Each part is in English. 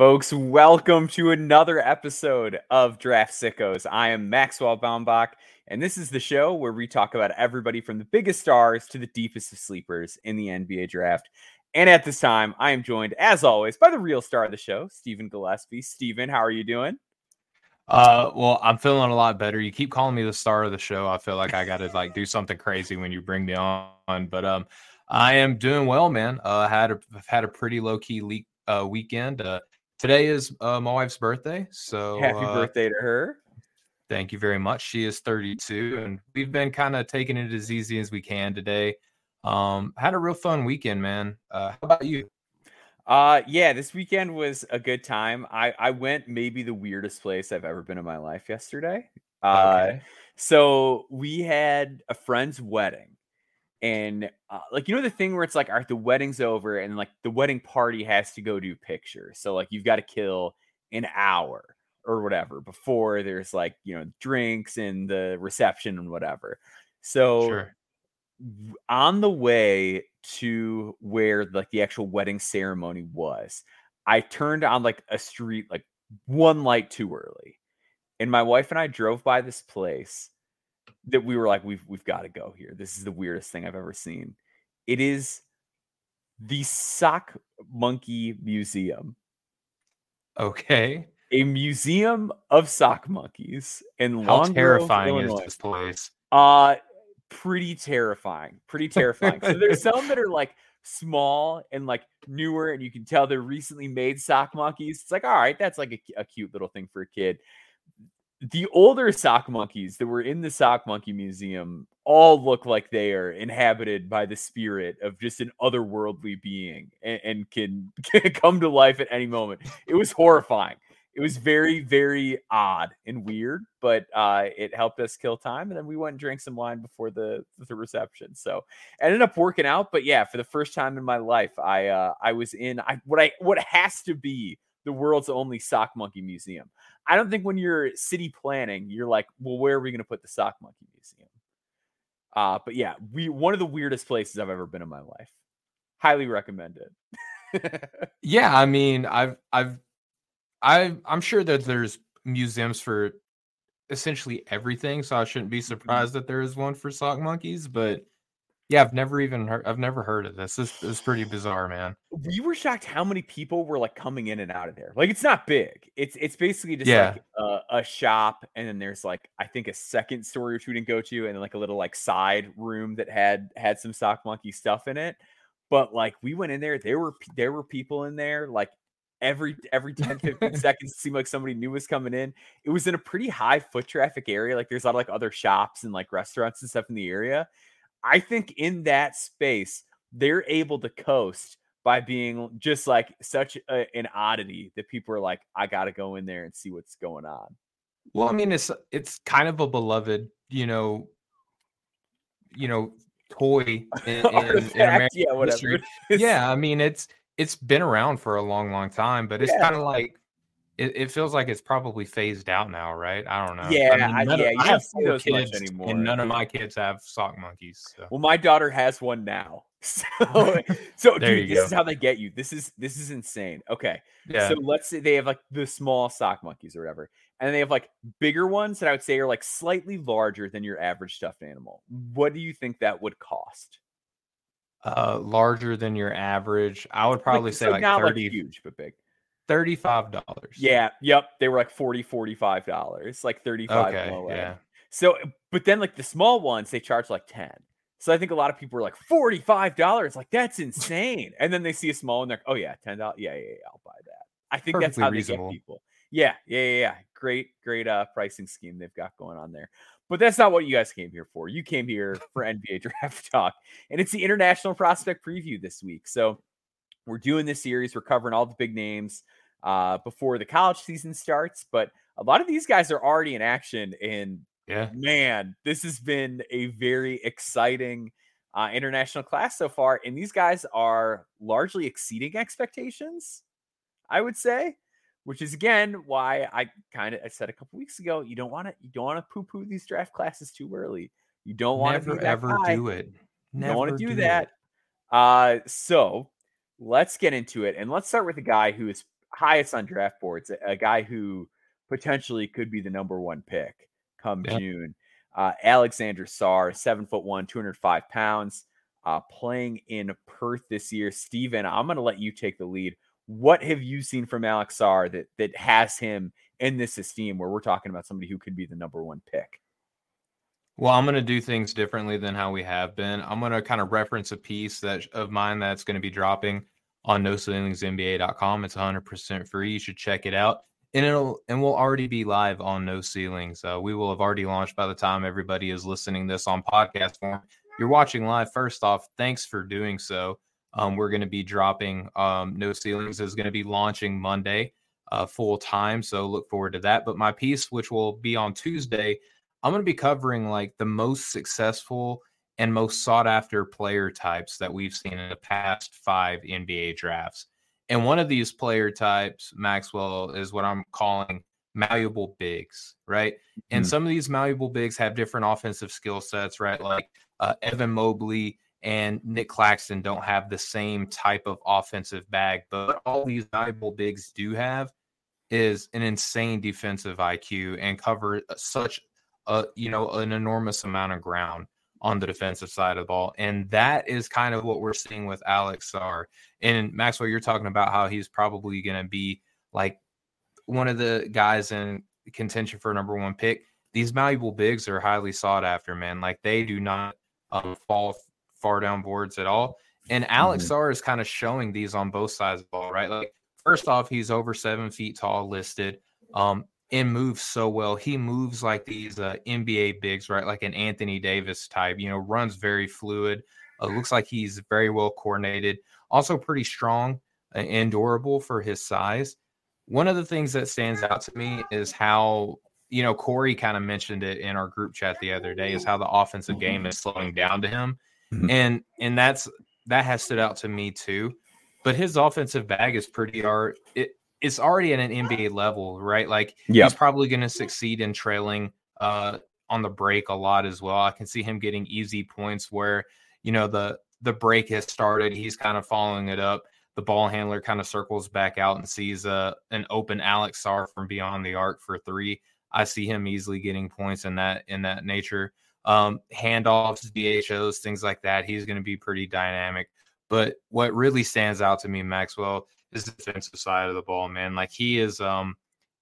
Folks, welcome to another episode of Draft Sickos. I am Maxwell Baumbach, and this is the show where we talk about everybody from the biggest stars to the deepest of sleepers in the NBA draft. And at this time, I am joined, as always, by the real star of the show, Stephen Gillespie. Stephen, how are you doing? Uh, well, I'm feeling a lot better. You keep calling me the star of the show. I feel like I got to like do something crazy when you bring me on, but um, I am doing well, man. Uh, had a had a pretty low key leak uh, weekend. Uh, today is uh, my wife's birthday. So happy uh, birthday to her. Thank you very much. She is 32, and we've been kind of taking it as easy as we can today. Um, had a real fun weekend, man. Uh, how about you? Uh yeah, this weekend was a good time. I I went maybe the weirdest place I've ever been in my life yesterday. Uh Okay. so we had a friend's wedding and uh, like you know the thing where it's like all right the wedding's over and like the wedding party has to go do pictures so like you've got to kill an hour or whatever before there's like you know drinks and the reception and whatever so Sure. on the way to where like the actual wedding ceremony was i turned on like a street like one light too early and my wife and i drove by this place that we were like we've we've got to go here this is the weirdest thing i've ever seen it is the sock monkey museum Okay. a museum of sock monkeys and How Long Grove, terrifying is this place? Uh pretty terrifying. Pretty terrifying. so there's some that are like small and like newer, and you can tell they're recently made sock monkeys. It's like, all right, that's like a, a cute little thing for a kid. The older sock monkeys that were in the sock monkey museum all look like they are inhabited by the spirit of just an otherworldly being and, and can, can come to life at any moment. It was horrifying it was very very odd and weird but uh it helped us kill time and then we went and drank some wine before the the reception so ended up working out but yeah for the first time in my life i uh i was in i what i what has to be the world's only sock monkey museum. I don't think when you're city planning you're like well where are we going to put the sock monkey museum? Uh but yeah we one of the weirdest places i've ever been in my life. Highly recommend it. Yeah, I mean, I've I've I I'm sure that there's museums for essentially everything, so I shouldn't be surprised that there is one for sock monkeys, but yeah, I've never even heard I've never heard of this. This, this is pretty bizarre, man. we were shocked how many people were like coming in and out of there. Like it's not big. It's it's basically just Yeah. like a, a shop, and then there's like I think a second story or two to go to, and then like a little like side room that had had some sock monkey stuff in it. But like we went in there, there were there were people in there like every every 10 15 seconds it seemed like somebody new was coming in it was in a pretty high foot traffic area like there's a lot of like other shops and like restaurants and stuff in the area i think in that space they're able to coast by being just like such a, an oddity that people are like i gotta go in there and see what's going on Well, I mean, it's it's kind of a beloved, you know, you know, toy in, in, in American yeah whatever history. Yeah, I mean, it's it's been around for a long, long time, but it's Yeah. kind of like it, it feels like it's probably phased out now, right? I don't know. Yeah, I- none of- yeah, you I don't have see four those much kids, anymore. and none of my kids have sock monkeys. So. Well, my daughter has one now. So, so dude, this go. is how they get you. This is this is insane. Okay. yeah, So let's say they have like the small sock monkeys or whatever. And they have like bigger ones that I would say are like slightly larger than your average stuffed animal. What do you think that would cost? uh, larger than your average. I would probably Like, say so like not thirty. like huge, but big. Thirty-five dollars. Yeah, yep. They were like 40 45 dollars, like 35 Okay. low Yeah. So, but then like the small ones, they charge like 10. So I think a lot of people are like $45. Like that's insane. And then they see a small and they're like, oh yeah, $10. Yeah, yeah, yeah, I'll buy that. I think that's how reasonable. they get people. Yeah, yeah, yeah, yeah. Great, great uh pricing scheme they've got going on there. But that's not what you guys came here for. You came here for NBA draft talk. And it's the international prospect preview this week. So we're doing this series. We're covering all the big names uh, before the college season starts. But a lot of these guys are already in action. And Yeah. man, this has been a very exciting uh, international class so far. And these guys are largely exceeding expectations, I would say. Which is again why I kind of I said a couple weeks ago, you don't want to you don't want to poo poo these draft classes too early. You don't want to Never ever do it. don't want to do it. that. Uh, so let's get into it, and let's start with a guy who is highest on draft boards, a, guy who potentially could be the number one pick come Yeah. June. Uh, Alexander Sarr, seven foot one, two hundred five pounds, uh, playing in Perth this year. Stephen, I'm going to let you take the lead. What have you seen from Alex Sarr that that has him in this esteem, where we're talking about somebody who could be the number one pick? Well, I'm going to do things differently than how we have been. I'm going to kind of reference a piece that of mine that's going to be dropping on NoCeilingsNBA.com. It's 100% free. You should check it out, and it'll and we'll already be live on No Ceilings. Uh, we will have already launched by the time everybody is listening this on podcast form. You're watching live. First off, thanks for doing so. Um, we're going to be dropping um, No Ceilings is going to be launching Monday uh, full time, so look forward to that. But my piece, which will be on Tuesday. I'm going to be covering like the most successful and most sought after player types that we've seen in the past five NBA drafts. And one of these player types, Maxwell, is what I'm calling malleable bigs, right? And Mhm. some of these malleable bigs have different offensive skill sets, right? Like uh, Evan Mobley and Nick Claxton don't have the same type of offensive bag, but all these malleable bigs do have is an insane defensive IQ and cover such you know an enormous amount of ground on the defensive side of the ball, and that is kind of what we're seeing with Alex Sarr. And Maxwell, you're talking about how he's probably going to be like one of the guys in contention for number one pick. These malleable bigs are highly sought after, man. Like they do not um, fall far down boards at all. And Alex Sarr is kind of showing these on both sides of the ball, right? Like first off, he's over seven feet tall listed. Um, and moves so well. He moves like these uh, NBA bigs, right? Like an Anthony Davis type, you know, runs very fluid. Uh, looks like he's very well coordinated. Also, pretty strong uh, and durable for his size. One of the things that stands out to me is how, you know, Corey kind of mentioned it in our group chat the other day is how the offensive game is slowing down to him. Mhm. And, and that's, that has stood out to me too. But his offensive bag is pretty art. It, it's already at an NBA level, right? Like Yeah. he's probably going to succeed in trailing uh, on the break a lot as well. I can see him getting easy points where you know the the break has started. He's kind of following it up. The ball handler kind of circles back out and sees uh, an open Alex Sarr from beyond the arc for three. I see him easily getting points in that in that nature. Um, handoffs, DHOs, things like that. He's going to be pretty dynamic. But what really stands out to me, Maxwell, is the defensive side of the ball, man. Like he is um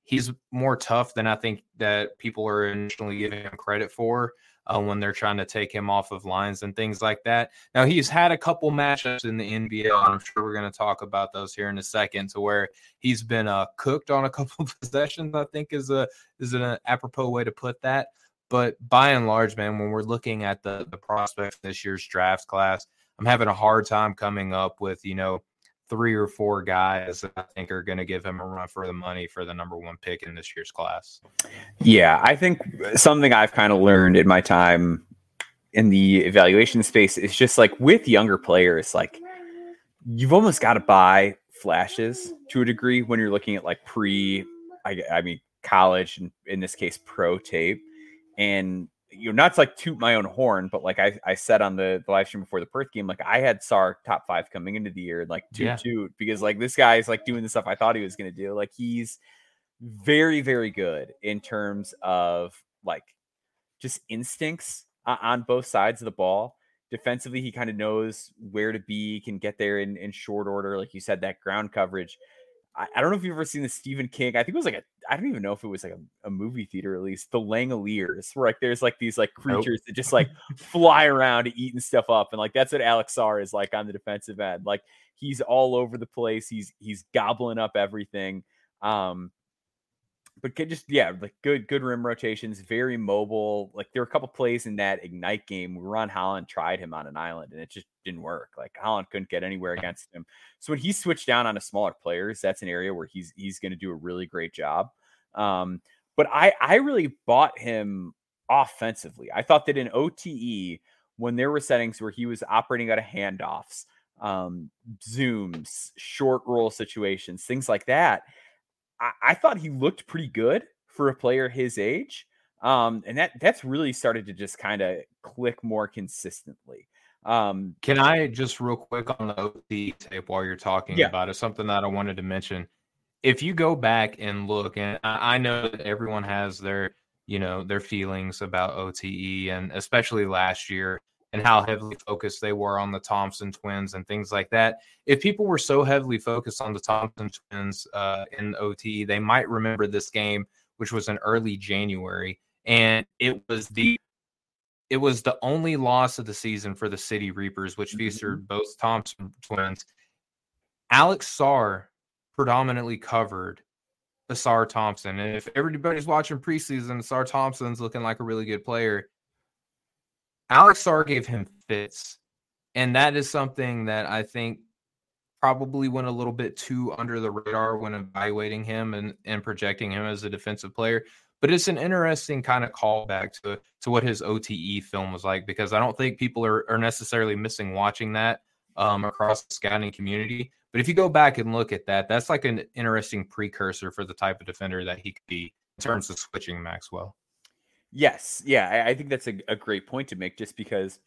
he's more tough than I think that people are initially giving him credit for uh, when they're trying to take him off of lines and things like that. Now he's had a couple matchups in the NBA, and I'm sure we're going to talk about those here in a second, to where he's been uh, cooked on a couple of possessions. I think is a is an apropos way to put that. But by and large, man, when we're looking at the the prospects this year's draft class, I'm having a hard time coming up with you know three or four guys that I think are going to give him a run for the money for the number one pick in this year's class. Yeah, I think something I've kind of learned in my time in the evaluation space is just like with younger players, like you've almost got to buy flashes to a degree when you're looking at like pre, I, I mean, college and in this case, pro tape. And you know, not to like toot my own horn, but like I, I said on the, the live stream before the Perth game, like I had Sarr top five coming into the year, like toot Yeah. toot, because like this guy is like doing the stuff I thought he was going to do. Like he's very, very good in terms of like just instincts on both sides of the ball. Defensively, he kind of knows where to be, can get there in, in short order. Like you said, that ground coverage. I, I, don't know if you've ever seen the Stephen King. I think it was like a I don't even know if it was like a, a movie theater at least. The Langoliers, where like there's like these like creatures nope. that just like fly around eating stuff up, and like that's what Alex Sarr is like on the defensive end. Like he's all over the place. He's he's gobbling up everything. Um, but just yeah, like good good rim rotations, very mobile. Like there were a couple plays in that ignite game where Ron Holland tried him on an island and it just didn't work. Like Holland couldn't get anywhere against him. So when he switched down on a smaller players, that's an area where he's he's going to do a really great job. Um, but I I really bought him offensively. I thought that in OTE when there were settings where he was operating out of handoffs, um, zooms, short roll situations, things like that I, I thought he looked pretty good for a player his age. Um, and that that's really started to just kind of click more consistently. Um, Can I just real quick on the OTE tape while you're talking yeah. about it? Something that I wanted to mention. If you go back and look, and I, I know that everyone has their you know their feelings about OTE, and especially last year and how heavily focused they were on the Thompson twins and things like that. If people were so heavily focused on the Thompson twins uh, in OTE, they might remember this game, which was in early January, and it was the it was the only loss of the season for the City Reapers, which mm-hmm. featured both Thompson twins. Alex Sarr predominantly covered Ausar Thompson. And if everybody's watching preseason, Ausar Thompson's looking like a really good player. Alex Sarr gave him fits. And that is something that I think probably went a little bit too under the radar when evaluating him and, and projecting him as a defensive player. But it's an interesting kind of callback to, to what his OTE film was like because I don't think people are, are necessarily missing watching that um, across the scouting community. But if you go back and look at that, that's like an interesting precursor for the type of defender that he could be in terms of switching Maxwell. Yes, yeah, I, I think that's a, a great point to make. Just because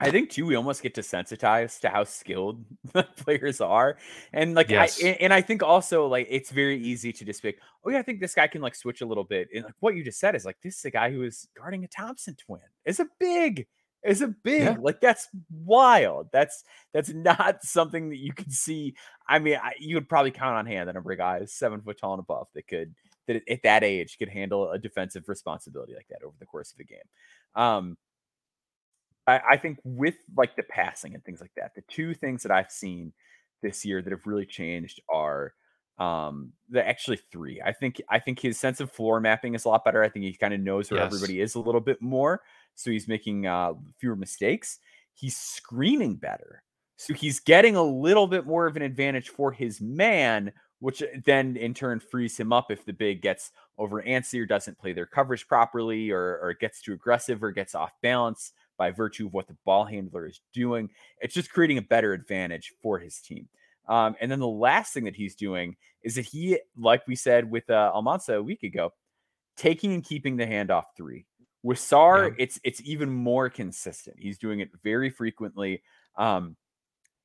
I think too, we almost get desensitized to how skilled the players are, and like, yes. I, and I think also like it's very easy to just pick. Oh yeah, I think this guy can like switch a little bit. And like what you just said is like this is a guy who is guarding a Thompson twin. Is a big, is a big yeah. like that's wild. That's that's not something that you can see. I mean, I, you would probably count on hand the number of guys seven foot tall and above that could that at that age could handle a defensive responsibility like that over the course of a game. Um, I, I think with like the passing and things like that, the two things that I've seen this year that have really changed are um the actually three i think i think his sense of floor mapping is a lot better i think he kind of knows where yes. everybody is a little bit more so he's making uh fewer mistakes he's screening better so he's getting a little bit more of an advantage for his man which uh, then in turn frees him up if the big gets over antsy or doesn't play their coverage properly or, or gets too aggressive or gets off balance by virtue of what the ball handler is doing. It's just creating a better advantage for his team. Um, and then the last thing that he's doing is that he, like we said with uh, Almansa a week ago, taking and keeping the handoff three. With Sarr, yeah. it's it's even more consistent. He's doing it very frequently. Um,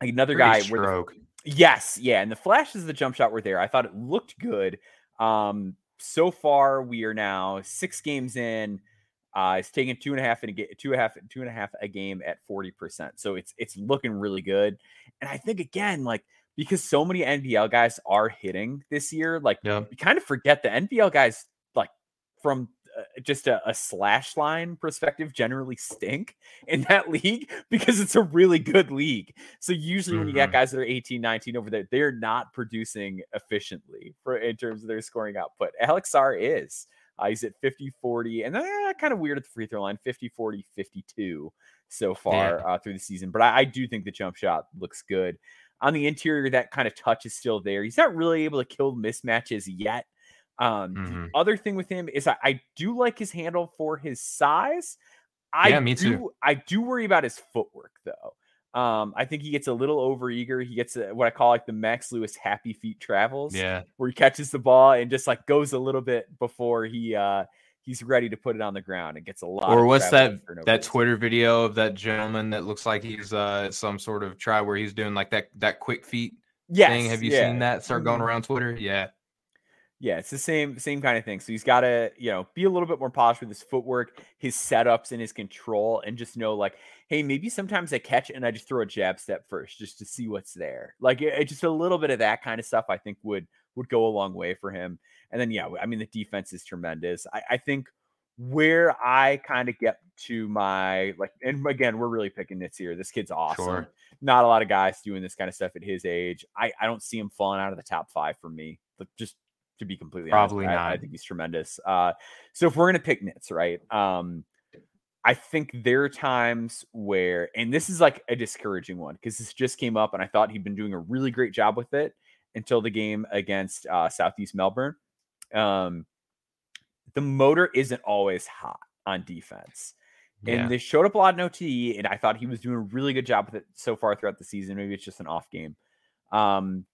another Pretty guy stroke. where the, Yes, yeah, and the flashes of the jump shot were there. I thought it looked good. Um, so far, we are now six games in. Uh, it's taking two and a half and a game, two and a half, two and a half a game at forty percent. So it's it's looking really good. And I think again, like because so many NBL guys are hitting this year, like yeah. we kind of forget the NBL guys, like from uh, just a, a, slash line perspective generally stink in that league because it's a really good league. So usually mm-hmm. when you get mm-hmm. guys that are 18, 19 over there, they're not producing efficiently for in terms of their scoring output. Alex Sarr is. Uh, he's at 50 40 and uh, kind of weird at the free throw line 50 40 52 so far uh, through the season. But I, I do think the jump shot looks good. On the interior, that kind of touch is still there. He's not really able to kill mismatches yet. Um, mm-hmm. The other thing with him is I, I, do like his handle for his size. I yeah, me do, too. I do worry about his footwork though. Um, I think he gets a little over eager. He gets a, what I call like the Max Lewis happy feet travels. Yeah, where he catches the ball and just like goes a little bit before he uh he's ready to put it on the ground and gets a lot. Or what's that that Twitter video of that gentleman that looks like he's uh some sort of try where he's doing like that that quick feet yes, thing? Have you yeah. seen that start going mm-hmm. around Twitter? Yeah. Yeah, it's the same same kind of thing. So he's got to, you know, be a little bit more polished with his footwork, his setups, and his control, and just know like, hey, maybe sometimes I catch and I just throw a jab step first just to see what's there. Like, it, just a little bit of that kind of stuff, I think would would go a long way for him. And then, yeah, I mean, the defense is tremendous. I, I think where I kind of get to my like, and again, we're really picking nits here. This kid's awesome. Sure. Not a lot of guys doing this kind of stuff at his age. I, I don't see him falling out of the top five for me. But just to be completely probably honest, not. I, I, think he's tremendous. Uh, so if we're gonna pick nits, right? Um, I think there are times where, and this is like a discouraging one because this just came up, and I thought he'd been doing a really great job with it until the game against uh, Southeast Melbourne. Um, the motor isn't always hot on defense. Yeah. And they showed up a lot in OTE, and I thought he was doing a really good job with it so far throughout the season. Maybe it's just an off game. Um,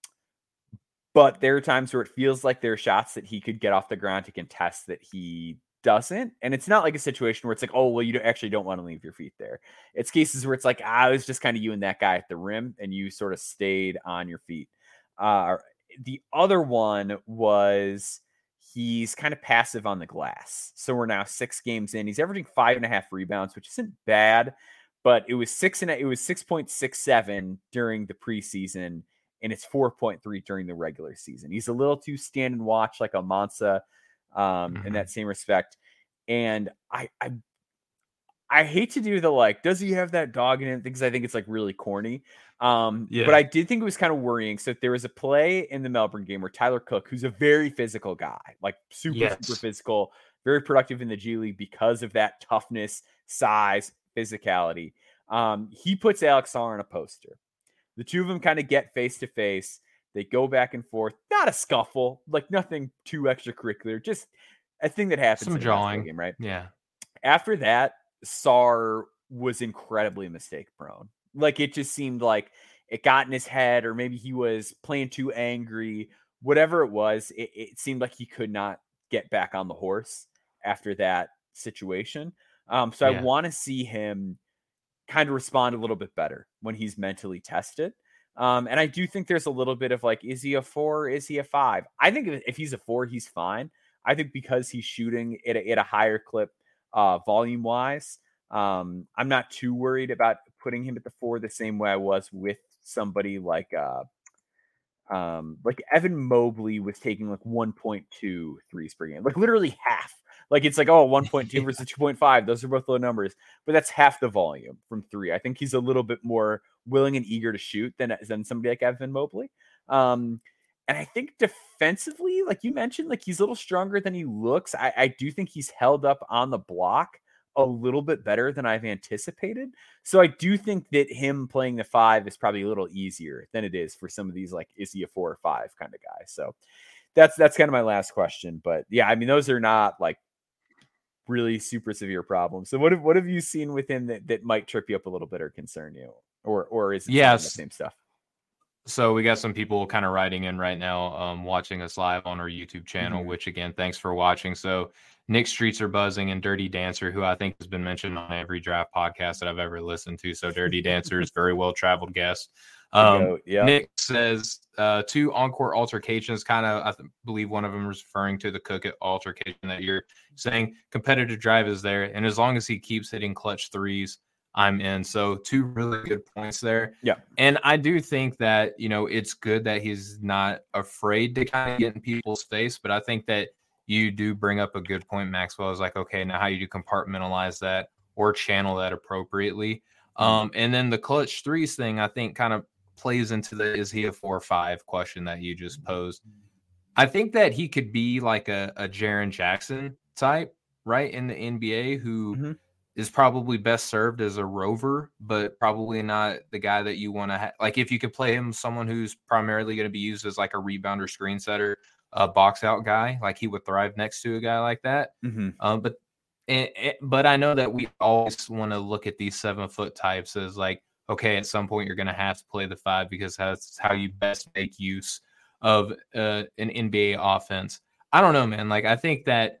but there are times where it feels like there are shots that he could get off the ground to contest that he doesn't. And it's not like a situation where it's like, oh, well, you actually don't want to leave your feet there. It's cases where it's like, ah, it was just kind of you and that guy at the rim, and you sort of stayed on your feet. Uh, the other one was he's kind of passive on the glass. So we're now six games in. He's averaging five and a half rebounds, which isn't bad, but it was six and a, it was six point six seven during the preseason, and it's four point three during the regular season. He's a little too stand and watch like Almansa um, mm-hmm. in that same respect. And I, I I hate to do the like, does he have that dog in it? Because I think it's like really corny. Um, yeah. But I did think it was kind of worrying. So there was a play in the Melbourne game where Tyler Cook, who's a very physical guy, like super, yes. super physical, very productive in the G League because of that toughness, size, physicality. Um, he puts Alex Sarr on a poster. The two of them kind of get face to face. They go back and forth. Not a scuffle, like nothing too extracurricular, just a thing that happens. Some drawing, game, right? Yeah. After that, Sarr was incredibly mistake prone. Like it just seemed like it got in his head, or maybe he was playing too angry. Whatever it was, it, it seemed like he could not get back on the horse after that situation. Um, so yeah. I want to see him kind of respond a little bit better when he's mentally tested. Um, and I do think there's a little bit of like, is he a four? Is he a five? I think if he's a four, he's fine. I think because he's shooting at a, at a higher clip uh, volume wise. Um, I'm not too worried about putting him at the four the same way I was with somebody like uh, um, like Evan Mobley was taking like 1.2 threes per game, like literally half. Like it's like oh 1.2 versus 2.5. Those are both low numbers, but that's half the volume from three. I think he's a little bit more willing and eager to shoot than than somebody like Evan Mobley. Um, and I think defensively, like you mentioned, like he's a little stronger than he looks. I, I do think he's held up on the block a little bit better than I've anticipated. So I do think that him playing the five is probably a little easier than it is for some of these like is he a four or five kind of guy. So that's that's kind of my last question. But yeah, I mean those are not like really super severe problems. So what have what have you seen with him that, that might trip you up a little bit or concern you? Or or is it yes. the same stuff? So we got some people kind of writing in right now, um, watching us live on our YouTube channel. Mm-hmm. Which again, thanks for watching. So Nick Streets are buzzing and Dirty Dancer, who I think has been mentioned on every draft podcast that I've ever listened to. So Dirty Dancer is very well traveled guest. Um, yeah. Nick says uh, two encore altercations. Kind of, I th- believe one of them is referring to the Cook altercation that you're saying. Competitive drive is there, and as long as he keeps hitting clutch threes, I'm in. So two really good points there. Yeah. And I do think that, you know, it's good that he's not afraid to kind of get in people's face, but I think that you do bring up a good point, Maxwell, is like, okay, now how you do compartmentalize that or channel that appropriately. Mm-hmm. Um, and then the clutch threes thing, I think kind of plays into the is he a four or five question that you just posed. I think that he could be like a, a Jaren Jackson type, right? In the NBA who mm-hmm is probably best served as a rover, but probably not the guy that you want to ha- like. If you could play him, someone who's primarily going to be used as like a rebounder, screen setter, a box out guy, like he would thrive next to a guy like that. Mm-hmm. Um, but and, but I know that we always want to look at these seven foot types as like, okay, at some point you're going to have to play the five because that's how you best make use of uh, an NBA offense. I don't know, man. Like I think that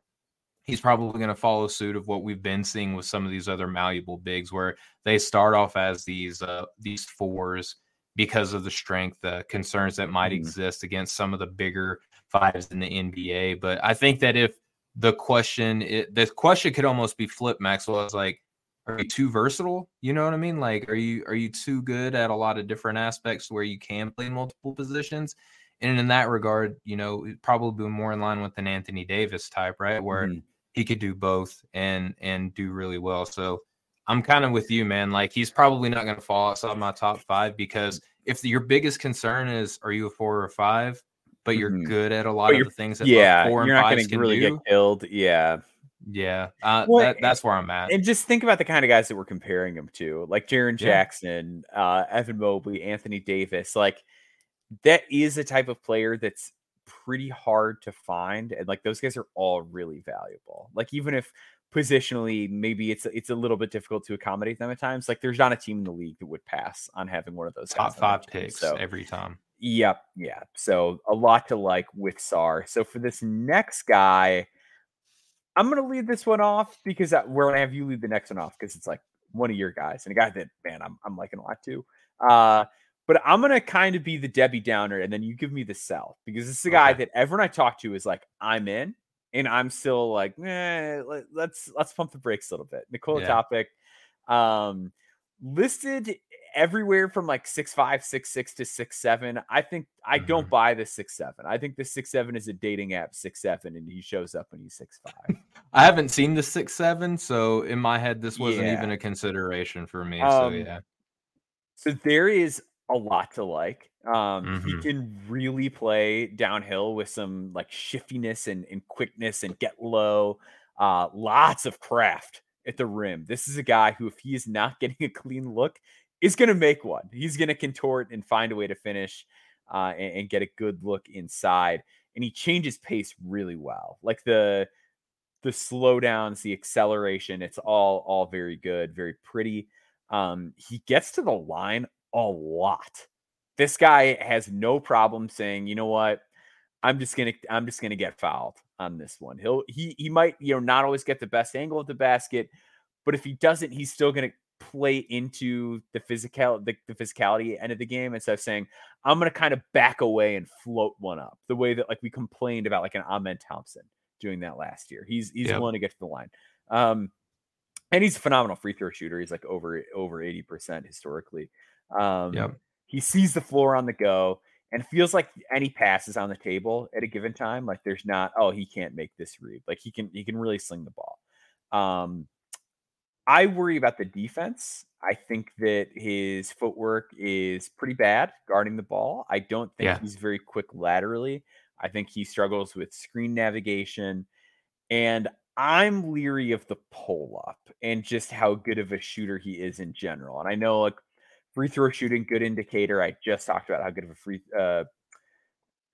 he's probably going to follow suit of what we've been seeing with some of these other malleable bigs where they start off as these uh, these fours because of the strength the concerns that might mm. exist against some of the bigger fives in the NBA but I think that if the question it, the question could almost be flipped Maxwell is like are you too versatile you know what I mean like are you are you too good at a lot of different aspects where you can play multiple positions And in that regard, you know, probably more in line with an Anthony Davis type, right? Where mm-hmm. he could do both and and do really well. So I'm kind of with you, man. Like he's probably not going to fall outside my top five because if the, your biggest concern is are you a four or five, but you're mm-hmm. good at a lot of the things that yeah, four you're not going to really do, get killed. Yeah. Yeah, uh, well, that, that's where I'm at. And just think about the kind of guys that we're comparing him to, like Jaren Jackson, yeah. uh, Evan Mobley, Anthony Davis. Like that is a type of player that's pretty hard to find, and like those guys are all really valuable. Like even if positionally maybe it's it's a little bit difficult to accommodate them at times. Like there's not a team in the league that would pass on having one of those top five picks so, every time. Yep, yeah. So a lot to like with Sarr. So for this next guy, I'm gonna lead this one off because we're gonna have you lead the next one off because it's like one of your guys and a guy that man I'm I'm liking a lot too. Uh, but I'm gonna kind of be the Debbie Downer, and then you give me the sell because this is a guy okay. that everyone I talk to is like, I'm in, and I'm still like, eh, let, us let's pump the brakes a little bit. Nikola yeah. Topic, um, listed everywhere from like six five, six six to six seven. I think I mm-hmm. don't buy the six seven. I think the six seven is a dating app six seven, and he shows up when he's six five. I haven't seen the six seven, so in my head, this wasn't yeah. even a consideration for me. Um, so yeah. So there is a lot to like. Um, mm-hmm. He can really play downhill with some like shiftiness and, and quickness and get low. Uh, lots of craft at the rim. This is a guy who, if he is not getting a clean look, is going to make one. He's going to contort and find a way to finish uh, and, and, get a good look inside. And he changes pace really well. Like the the slowdowns, the acceleration, it's all all very good, very pretty. Um, he gets to the line a lot. This guy has no problem saying, you know what, I'm just gonna I'm just gonna get fouled on this one. He'll he he might you know not always get the best angle of the basket, but if he doesn't, he's still gonna play into the physical the, the physicality end of the game instead of saying I'm gonna kind of back away and float one up the way that like we complained about like an Amen Thompson doing that last year. He's he's yep. willing to get to the line. Um, and he's a phenomenal free throw shooter. He's like over over 80% historically. Um, yep. He sees the floor on the go and feels like any pass is on the table at a given time. Like there's not, oh, he can't make this read. Like he can, he can really sling the ball. Um, I worry about the defense. I think that his footwork is pretty bad guarding the ball. I don't think yeah. he's very quick laterally. I think he struggles with screen navigation. And I'm leery of the pull up and just how good of a shooter he is in general. And I know like free throw shooting, good indicator. I just talked about how good of a free uh,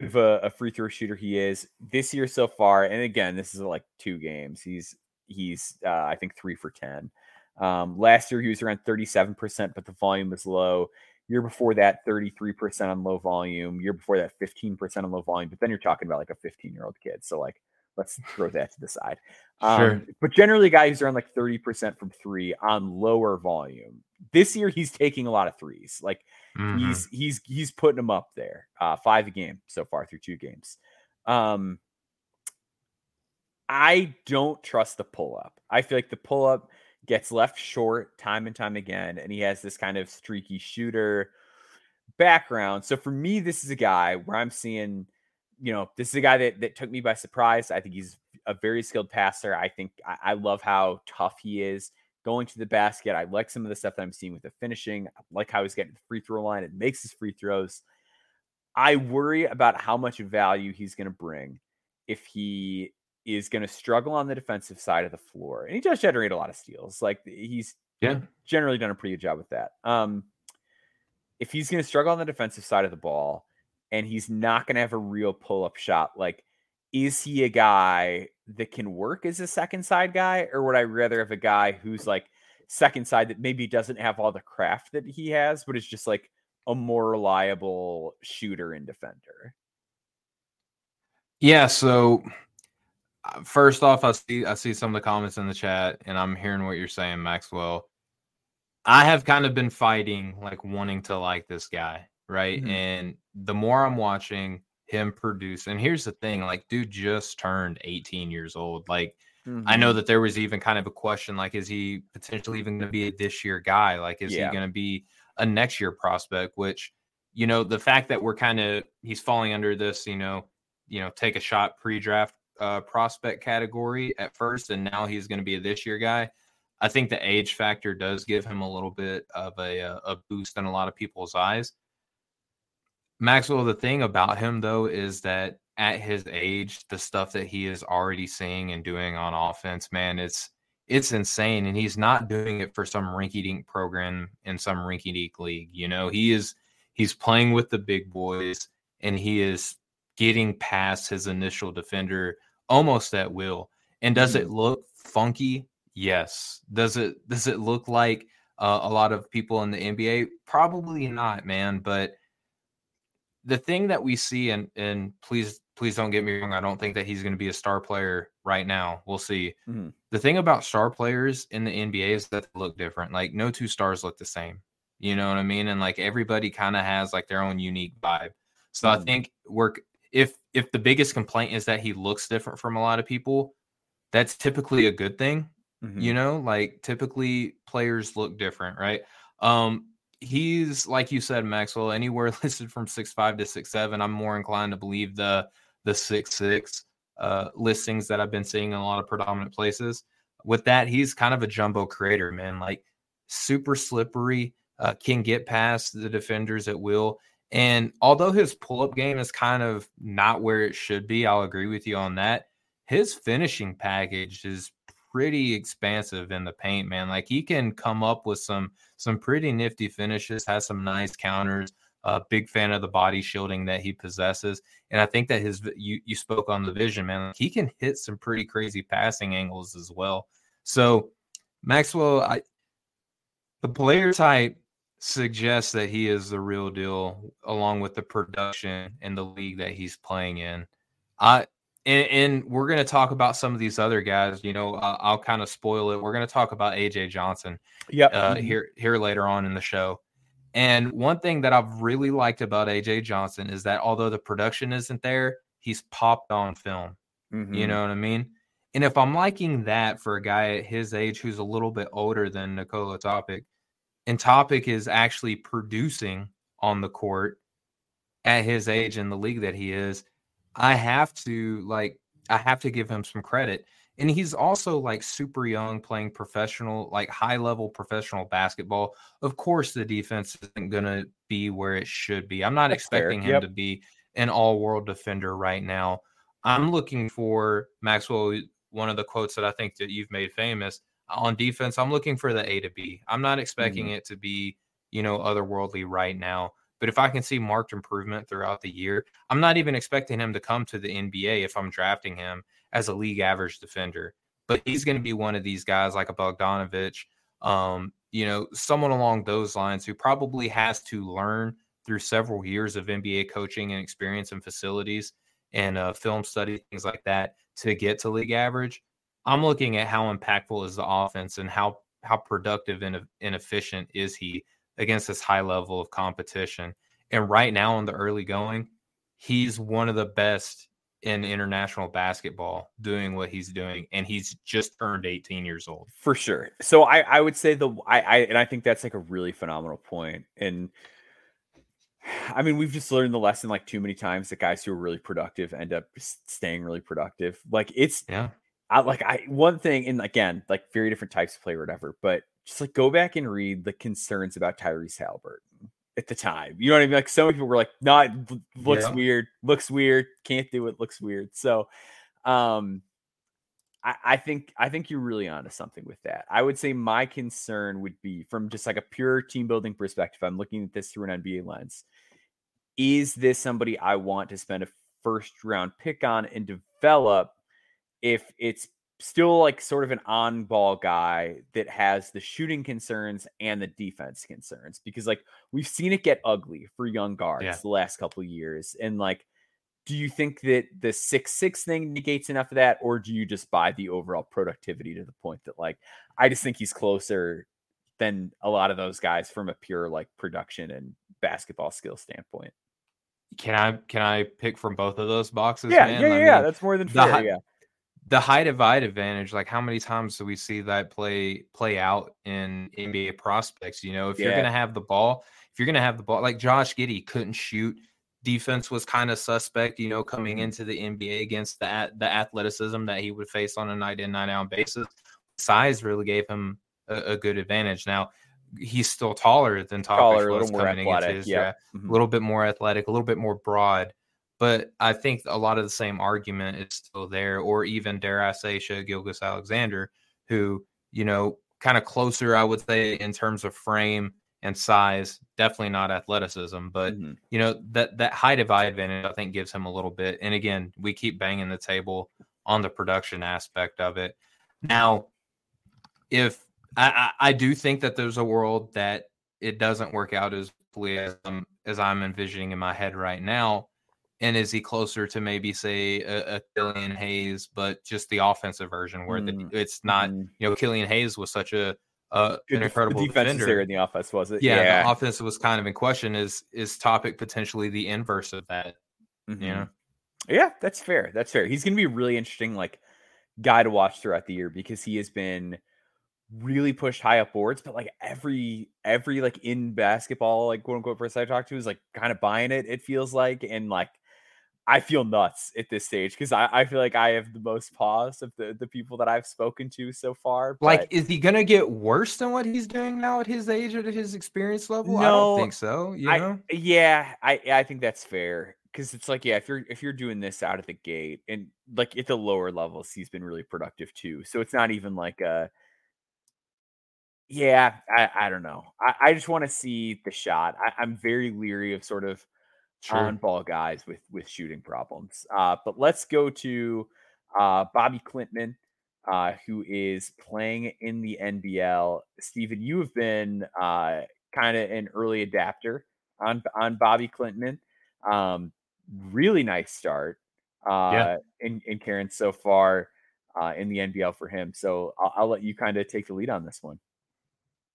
of a, a, free throw shooter he is this year so far. And again, this is like two games. He's he's uh, I think three for ten. Um, last year he was around 37%, but the volume was low. Year before that, 33% on low volume. Year before that, 15% on low volume. But then you're talking about like a 15 year old kid. So like let's throw that to the side. Um, sure. But generally, guys are on like 30% from three on lower volume. This year, he's taking a lot of threes. Like mm-hmm. he's he's he's putting them up there. Uh, five a game so far through two games. Um, I don't trust the pull up. I feel like the pull up gets left short time and time again, and he has this kind of streaky shooter background. So for me, this is a guy where I'm seeing you know, this is a guy that, that took me by surprise. I think he's a very skilled passer. I think I, I, love how tough he is going to the basket. I like some of the stuff that I'm seeing with the finishing. I like how he's getting the free throw line. It makes his free throws. I worry about how much value he's going to bring if he is going to struggle on the defensive side of the floor. And he does generate a lot of steals. Like he's yeah. generally done a pretty good job with that. Um, if he's going to struggle on the defensive side of the ball, and he's not going to have a real pull up shot. Like, is he a guy that can work as a second side guy, or would I rather have a guy who's like second side that maybe doesn't have all the craft that he has, but is just like a more reliable shooter and defender? Yeah. So first off, I see I see some of the comments in the chat, and I'm hearing what you're saying, Maxwell. I have kind of been fighting, like wanting to like this guy right? Mm-hmm. And the more I'm watching him produce, and here's the thing like, dude just turned 18 years old. Like, mm-hmm. I know mm-hmm. that there was even kind of a question like, is he potentially even going to be a this year guy? Like, is yeah. he going to be a next year prospect? Which, you know, the fact that we're kind of he's falling under this, you know, you know, take a shot pre-draft uh, prospect category at first, and now he's going to be a this year guy. I think the age factor does give him a little bit of a, uh, a boost in a lot of people's eyes. Maxwell, the thing about him though is that at his age, the stuff that he is already seeing and doing on offense, man, it's it's insane. And he's not doing it for some rinky dink program in some rinky dink league. You know, he is he's playing with the big boys and he is getting past his initial defender almost at will. And does it mm-hmm. look funky? Yes. Does it does it look like uh, a lot of people in the NBA? Probably not, man. But the thing that we see, and and please please don't get me wrong, I don't think that he's going to be a star player right now. We'll see. Mm-hmm. The thing about star players in the NBA is that they look different. Like no two stars look the same. You know what I mean? And like everybody kind of has like their own unique vibe. So mm-hmm. I think we're if if the biggest complaint is that he looks different from a lot of people, that's typically a good thing. Mm-hmm. You know, like typically players look different, right? Um, he's like you said, Maxwell, anywhere listed from six five to six seven. I'm more inclined to believe the the six six uh, listings that I've been seeing in a lot of predominant places. With that, he's kind of a jumbo creator, man. Like super slippery, uh, can get past the defenders at will. And although his pull up game is kind of not where it should be, I'll agree with you on that. His finishing package is pretty expansive in the paint, man. Like he can come up with some some pretty nifty finishes, has some nice counters. A uh, big fan of the body shielding that he possesses, and I think that his you you spoke on the vision, man. He can hit some pretty crazy passing angles as well. So Maxwell, I the player type suggests that he is the real deal, along with the production and the league that he's playing in. I and, and we're going to talk about some of these other guys. You know, I'll, I'll kind of spoil it. We're going to talk about AJ Johnson. Yeah. Uh, mm-hmm. Here here later on in the show. And one thing that I've really liked about AJ Johnson is that although the production isn't there, he's popped on film. Mm-hmm. You know what I mean? And if I'm liking that for a guy at his age who's a little bit older than Nikola Topic, and Topic is actually producing on the court at his age in the league that he is, I have to like I have to give him some credit. And he's also like super young playing professional, like high level professional basketball. Of course, the defense isn't going to be where it should be. I'm not That's expecting fair. him yep. to be an all world defender right now. I'm looking for Maxwell. One of the quotes that I think that you've made famous on defense, I'm looking for the A to B. I'm not expecting mm-hmm. it to be, you know, otherworldly right now. But if I can see marked improvement throughout the year, I'm not even expecting him to come to the NBA if I'm drafting him as a league average defender. But he's going to be one of these guys like a Bogdanovich, um, you know, someone along those lines who probably has to learn through several years of NBA coaching and experience and facilities and uh, film study, things like that, to get to league average. I'm looking at how impactful is the offense and how how productive and, and efficient is he against this high level of competition. And right now in the early going, he's one of the best in international basketball doing what he's doing and he's just turned 18 years old for sure so i i would say the i, I and i think that's like a really phenomenal point and I mean, we've just learned the lesson like too many times that guys who are really productive end up staying really productive. Like it's yeah, I like I one thing, and again, like very different types of play or whatever, but just like go back and read the concerns about Tyrese Haliburton at the time. You know what I mean? Like some people were like, "Not looks yeah. weird, looks weird, can't do it, looks weird." So, um, I, I think I think you're really onto something with that. I would say my concern would be from just like a pure team building perspective. I'm looking at this through an NBA lens. Is this somebody I want to spend a first round pick on and develop? If it's still like sort of an on ball guy that has the shooting concerns and the defense concerns because like we've seen it get ugly for young guards yeah. the last couple of years and like do you think that the six six thing negates enough of that or do you just buy the overall productivity to the point that like i just think he's closer than a lot of those guys from a pure like production and basketball skill standpoint can i can i pick from both of those boxes yeah man? yeah yeah, yeah that's more than fair yeah the high divide advantage like how many times do we see that play play out in nba prospects you know if yeah. you're going to have the ball if you're going to have the ball, like Josh Giddey couldn't shoot. Defense was kind of suspect, you know, coming into the NBA against the the athleticism that he would face on a night in night out basis. Size really gave him a, a good advantage. Now he's still taller than Topic was coming athletic, into his yeah. draft. Mm-hmm. A little bit more athletic, a little bit more broad. But I think a lot of the same argument is still there, or even dare I say, Shai Gilgeous-Alexander, who you know kind of closer, I would say, in terms of frame and size. Definitely not athleticism, but mm-hmm. you know that that height of eye advantage I think gives him a little bit. And again, we keep banging the table on the production aspect of it. Now, if I, I, I do think that there's a world that it doesn't work out as fully as I'm, as I'm envisioning in my head right now. And is he closer to maybe say a, a Killian Hayes, but just the offensive version where mm. the, it's not, mm. you know, Killian Hayes was such a uh, an incredible the defense there in the offense, was it? Yeah, yeah, the offense was kind of in question. Is is Topic potentially the inverse of that? Mm-hmm. You know? Yeah, that's fair. That's fair. He's going to be a really interesting like guy to watch throughout the year because he has been really pushed high up boards, but like every every like in basketball, like quote unquote person I talked to is like kind of buying it, it feels like. And like I feel nuts at this stage because I, I feel like I have the most pause of the, the people that I've spoken to so far. But... Like, is he gonna get worse than what he's doing now at his age or at his experience level? No, I don't think so. You know? Yeah, I I think that's fair because it's like yeah, if you're if you're doing this out of the gate and like at the lower levels, he's been really productive too. So it's not even like a yeah, I, I don't know. I, I just want to see the shot. I, am very leery of sort of sure. on ball guys with with shooting problems. Uh, but let's go to uh, Bobi Klintman, uh, who is playing in the NBL. Stephen, you have been uh, kind of an early adapter on on Bobi Klintman. Um, really nice start uh, yeah. in in Cairns so far uh, in the NBL for him. So I'll, I'll let you kind of take the lead on this one.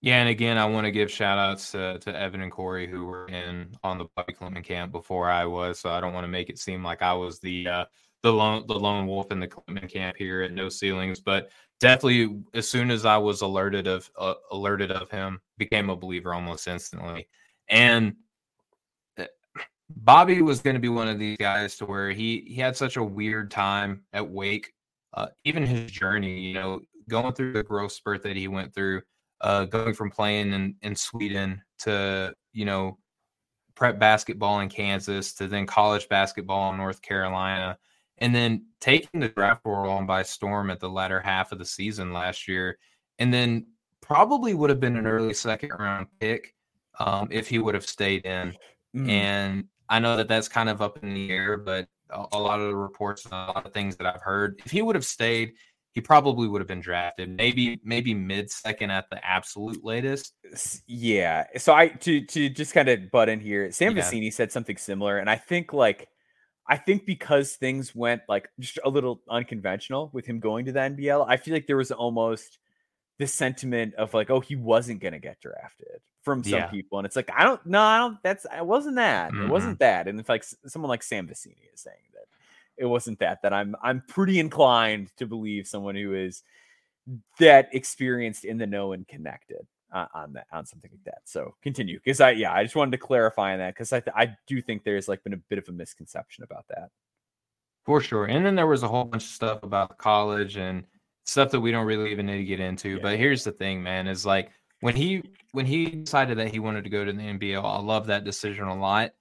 Yeah, and again, I want to give shout outs to, to Evan and Corey who were in on the Bobi Klintman camp before I was. So I don't want to make it seem like I was the uh, the lone the lone wolf in the Klintman camp here at No Ceilings, but definitely as soon as I was alerted of uh, alerted of him, became a believer almost instantly. And Bobi was going to be one of these guys to where he he had such a weird time at Wake, uh, even his journey, you know, going through the growth spurt that he went through uh, going from playing in, in Sweden to, you know, prep basketball in Kansas to then college basketball in North Carolina, and then taking the draft world on by storm at the latter half of the season last year, and then probably would have been an early second round pick um, if he would have stayed in. Mm. And I know that that's kind of up in the air, but a, a lot of the reports a lot of things that I've heard, if he would have stayed, he probably would have been drafted maybe maybe mid second at the absolute latest yeah so i to to just kind of butt in here sam yeah. Vecenie said something similar and i think like i think because things went like just a little unconventional with him going to the nbl i feel like there was almost the sentiment of like oh he wasn't going to get drafted from some yeah. people and it's like i don't no i don't that's it wasn't that mm-hmm. it wasn't that and if like someone like sam Vecenie is saying that it wasn't that that I'm I'm pretty inclined to believe someone who is that experienced in the know and connected uh, on that on something like that. So continue because I yeah I just wanted to clarify on that because I th- I do think there's like been a bit of a misconception about that. For sure, and then there was a whole bunch of stuff about college and stuff that we don't really even need to get into. Yeah. But here's the thing, man, is like when he when he decided that he wanted to go to the NBL, I love that decision a lot.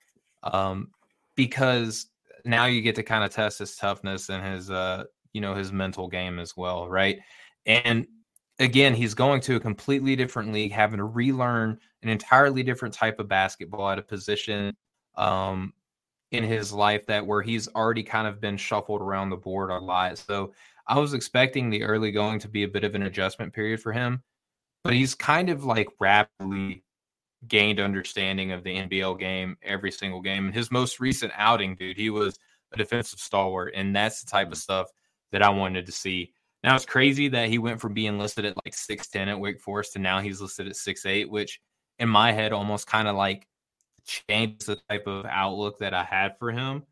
Um, because now you get to kind of test his toughness and his uh you know his mental game as well, right? And again, he's going to a completely different league, having to relearn an entirely different type of basketball at a position um, in his life that where he's already kind of been shuffled around the board a lot. So I was expecting the early going to be a bit of an adjustment period for him, but he's kind of like rapidly gained understanding of the NBL game every single game. And his most recent outing, dude, he was a defensive stalwart, and that's the type of mm. stuff that I wanted to see. Now it's crazy that he went from being listed at like six ten at Wake Forest to now he's listed at six eight, which in my head almost kind of like changed the type of outlook that I had for him.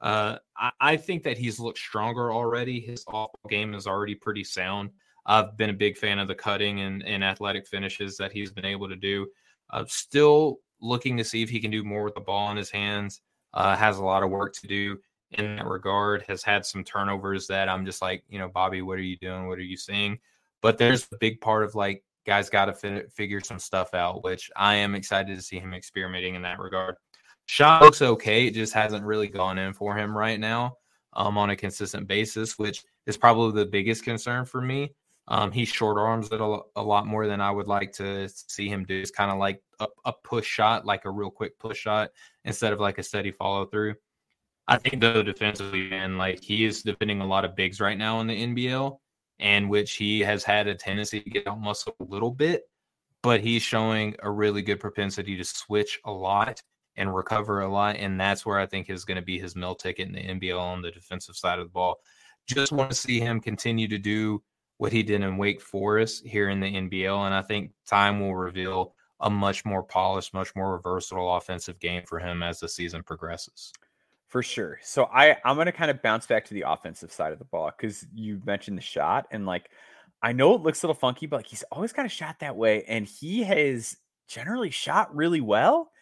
Uh, I, I, think that he's looked stronger already. His off game is already pretty sound. I've been a big fan of the cutting and, and athletic finishes that he's been able to do. Uh, still looking to see if he can do more with the ball in his hands. Uh, has a lot of work to do in that regard. Has had some turnovers that I'm just like, you know, Bobi, what are you doing? What are you seeing? But there's a big part of like guys got to fi- figure some stuff out, which I am excited to see him experimenting in that regard. Shot looks okay. It just hasn't really gone in for him right now um, on a consistent basis, which is probably the biggest concern for me. Um, he short arms it a, a, lot more than I would like to see him do. It's kind of like a, a, push shot, like a real quick push shot, instead of like a steady follow through. I think though defensively, man, like he is defending a lot of bigs right now in the NBL, and which he has had a tendency to get almost a little bit, but he's showing a really good propensity to switch a lot and recover a lot, and that's where I think is going to be his mill ticket in the NBL on the defensive side of the ball. Just want to see him continue to do what he did in Wake Forest here in the NBL. And I think time will reveal a much more polished, much more versatile offensive game for him as the season progresses. For sure. So I I'm gonna kind of bounce back to the offensive side of the ball because you mentioned the shot and like I know it looks a little funky, but like he's always kind of shot that way, and he has generally shot really well.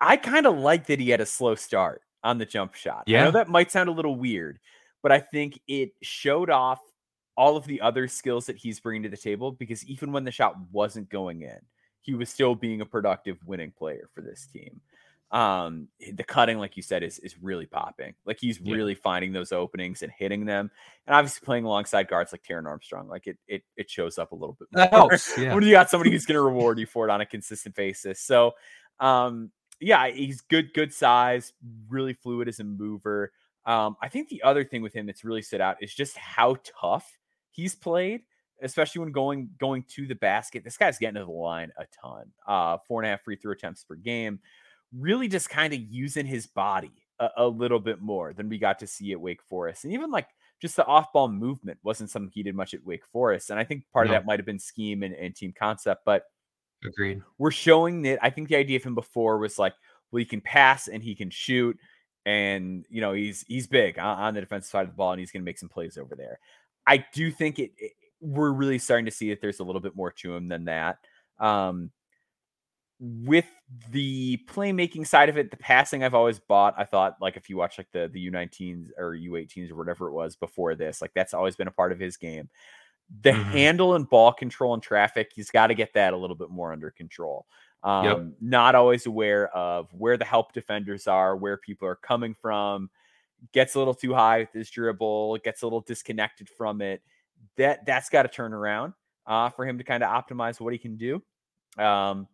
I kind of like that he had a slow start on the jump shot. Yeah. I know that might sound a little weird, but I think it showed off all of the other skills that he's bringing to the table because even when the shot wasn't going in, he was still being a productive winning player for this team. Um, the cutting, like you said, is is really popping. Like he's yeah. really finding those openings and hitting them, and obviously playing alongside guards like Taran Armstrong, like it it it shows up a little bit. More. That helps. Yeah. when you got somebody who's going to reward you for it on a consistent basis. So, um, yeah, he's good, good size, really fluid as a mover. Um, I think the other thing with him that's really stood out is just how tough he's played, especially when going going to the basket. This guy's getting to the line a ton. Uh, four and a half free throw attempts per game. Really, just kind of using his body a, a, little bit more than we got to see at Wake Forest, and even like just the off ball movement wasn't something he did much at Wake Forest. And I think part no. of that might have been scheme and, and team concept, but agreed. We're showing that. I think the idea of him before was like, well, he can pass and he can shoot and you know he's he's big on, on, the defensive side of the ball and he's going to make some plays over there. I do think it, it, we're really starting to see that there's a little bit more to him than that. Um, with the playmaking side of it, the passing I've always bought. I thought like if you watch like the the U19s or U18s or whatever it was before this, like that's always been a part of his game. The mm-hmm. handle and ball control and traffic, he's got to get that a little bit more under control. Um, yep. not always aware of where the help defenders are, where people are coming from, gets a little too high with his dribble, gets a little disconnected from it. That that's got to turn around uh, for him to kind of optimize what he can do. Um,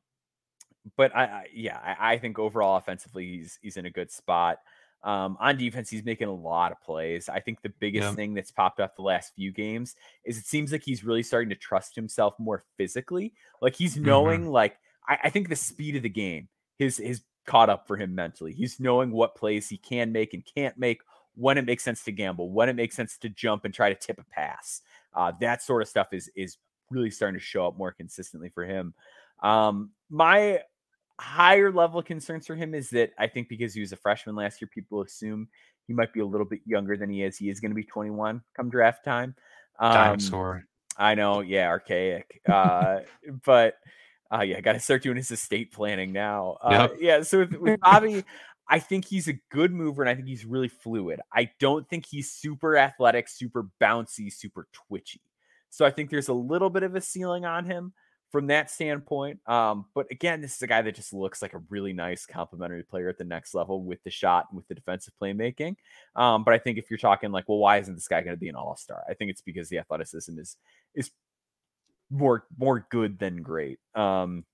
but I, I yeah, I, I, think overall offensively he's he's in a good spot. Um, on defense, he's making a lot of plays. I think the biggest yeah. thing that's popped up the last few games is it seems like he's really starting to trust himself more physically. Like he's knowing, mm-hmm. like I, I think the speed of the game, his his caught up for him mentally. He's knowing what plays he can make and can't make, when it makes sense to gamble, when it makes sense to jump and try to tip a pass. Uh, that sort of stuff is is really starting to show up more consistently for him. Um, my higher level concerns for him is that I think because he was a freshman last year, people assume he might be a little bit younger than he is. He is going to be 21 come draft time. Um, Dinosaur. I know, yeah, archaic. Uh, but uh, yeah, I got to start doing his estate planning now. Uh, yep. Yeah, so with, with Bobi, I think he's a good mover and I think he's really fluid. I don't think he's super athletic, super bouncy, super twitchy. So I think there's a little bit of a ceiling on him from that standpoint. Um, but again, this is a guy that just looks like a really nice complementary player at the next level with the shot and with the defensive playmaking. Um, but I think if you're talking like, well, why isn't this guy going to be an all star? I think it's because the athleticism is is more more good than great. Um,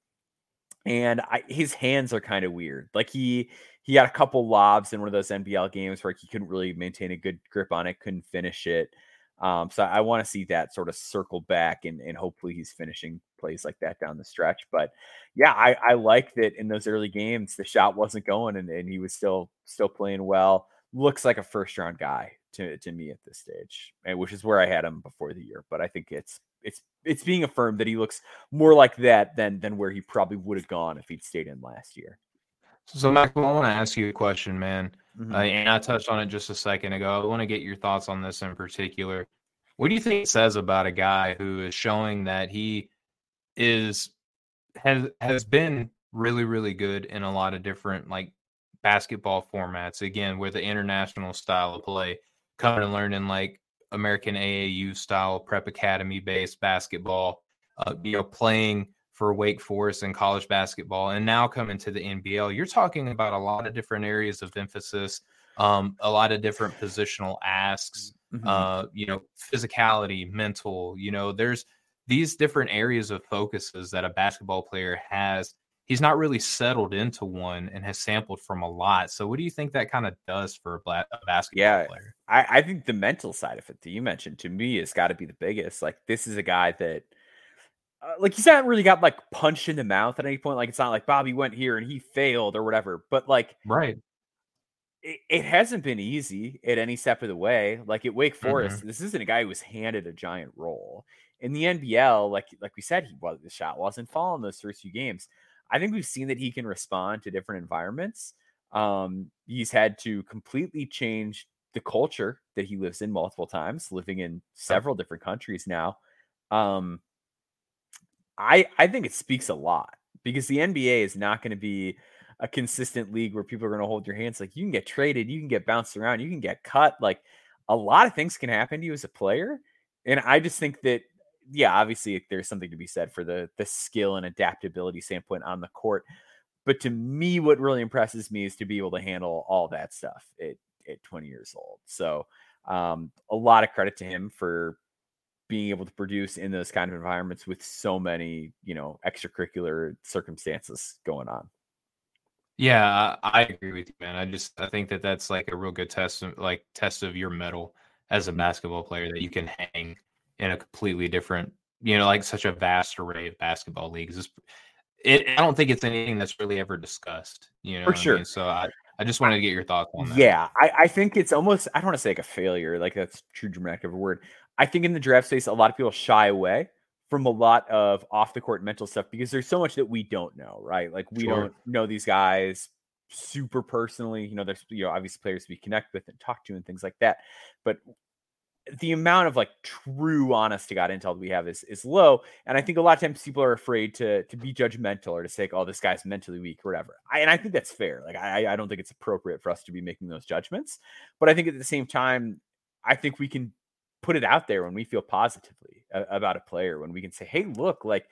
and I, his hands are kind of weird. Like he he had a couple lobs in one of those NBL games where he couldn't really maintain a good grip on it, couldn't finish it. Um, so I want to see that sort of circle back and, and hopefully he's finishing plays like that down the stretch. But yeah, I, I like that in those early games the shot wasn't going and, and he was still still playing well. Looks like a first round guy to, to me at this stage, which is where I had him before the year. But I think it's it's it's being affirmed that he looks more like that than than where he probably would have gone if he'd stayed in last year. So, Michael, I want to ask you a question, man. Mm-hmm. Uh, and I touched on it just a second ago. I want to get your thoughts on this in particular. What do you think it says about a guy who is showing that he is has has been really, really good in a lot of different like basketball formats. Again, with the international style of play, coming and learning like American AAU style prep academy based basketball, uh, you know, playing for Wake Forest and college basketball, and now coming to the NBL. You're talking about a lot of different areas of emphasis, um, a lot of different positional asks, mm-hmm. uh, you know, physicality, mental. You know, there's these different areas of focuses that a basketball player has he's not really settled into one and has sampled from a lot. So, what do you think that kind of does for a, a basketball yeah, player? I, I think the mental side of it that you mentioned to me has got to be the biggest. Like, this is a guy that, uh, like, he's not really got like punched in the mouth at any point. Like, it's not like Bobi went here and he failed or whatever. But like, right. It, it hasn't been easy at any step of the way. Like at Wake Forest, mm-hmm. this isn't a guy who was handed a giant role. In the NBL, like like we said, he was the shot wasn't falling those first few games. I think we've seen that he can respond to different environments. Um, he's had to completely change the culture that he lives in multiple times, living in several different countries now. Um, I I think it speaks a lot because the NBA is not going to be a consistent league where people are going to hold your hands. Like you can get traded, you can get bounced around, you can get cut. Like a lot of things can happen to you as a player. And I just think that yeah, obviously there's something to be said for the the skill and adaptability standpoint on the court. But to me, what really impresses me is to be able to handle all that stuff at, at 20 years old. So um, a lot of credit to him for being able to produce in those kind of environments with so many, you know, extracurricular circumstances going on. Yeah, I agree with you, man. I just I think that that's like a real good test, like test of your metal as a basketball player that you can hang in a completely different, you know, like such a vast array of basketball leagues. It's, it, I don't think it's anything that's really ever discussed, you know. For sure. I mean? So I, I just wanted to get your thoughts on that. Yeah, I, I think it's almost I don't want to say like a failure, like that's true dramatic of a word. I think in the draft space, a lot of people shy away from a lot of off the court mental stuff because there's so much that we don't know, right? Like we sure. don't know these guys super personally. You know, there's you know obviously players we connect with and talk to and things like that. But the amount of like true honest to god intel that we have is is low and i think a lot of times people are afraid to to be judgmental or to say oh this guy's mentally weak or whatever I, and i think that's fair like I, I don't think it's appropriate for us to be making those judgments but i think at the same time i think we can put it out there when we feel positively about a player when we can say hey look like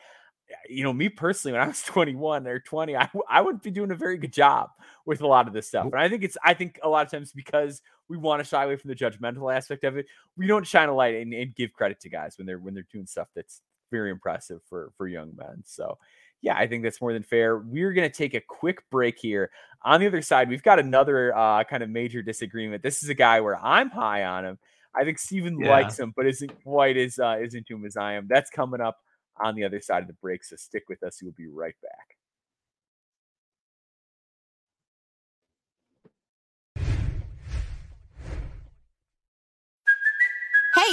you know, me personally, when I was 21 or 20, I, I wouldn't be doing a very good job with a lot of this stuff. And I think it's, I think a lot of times because we want to shy away from the judgmental aspect of it, we don't shine a light and, and give credit to guys when they're, when they're doing stuff that's very impressive for, for young men. So, yeah, I think that's more than fair. We're going to take a quick break here. On the other side, we've got another uh, kind of major disagreement. This is a guy where I'm high on him. I think Stephen yeah. likes him, but isn't quite as uh, as into him as I am. That's coming up on the other side of the break. So stick with us. We'll be right back.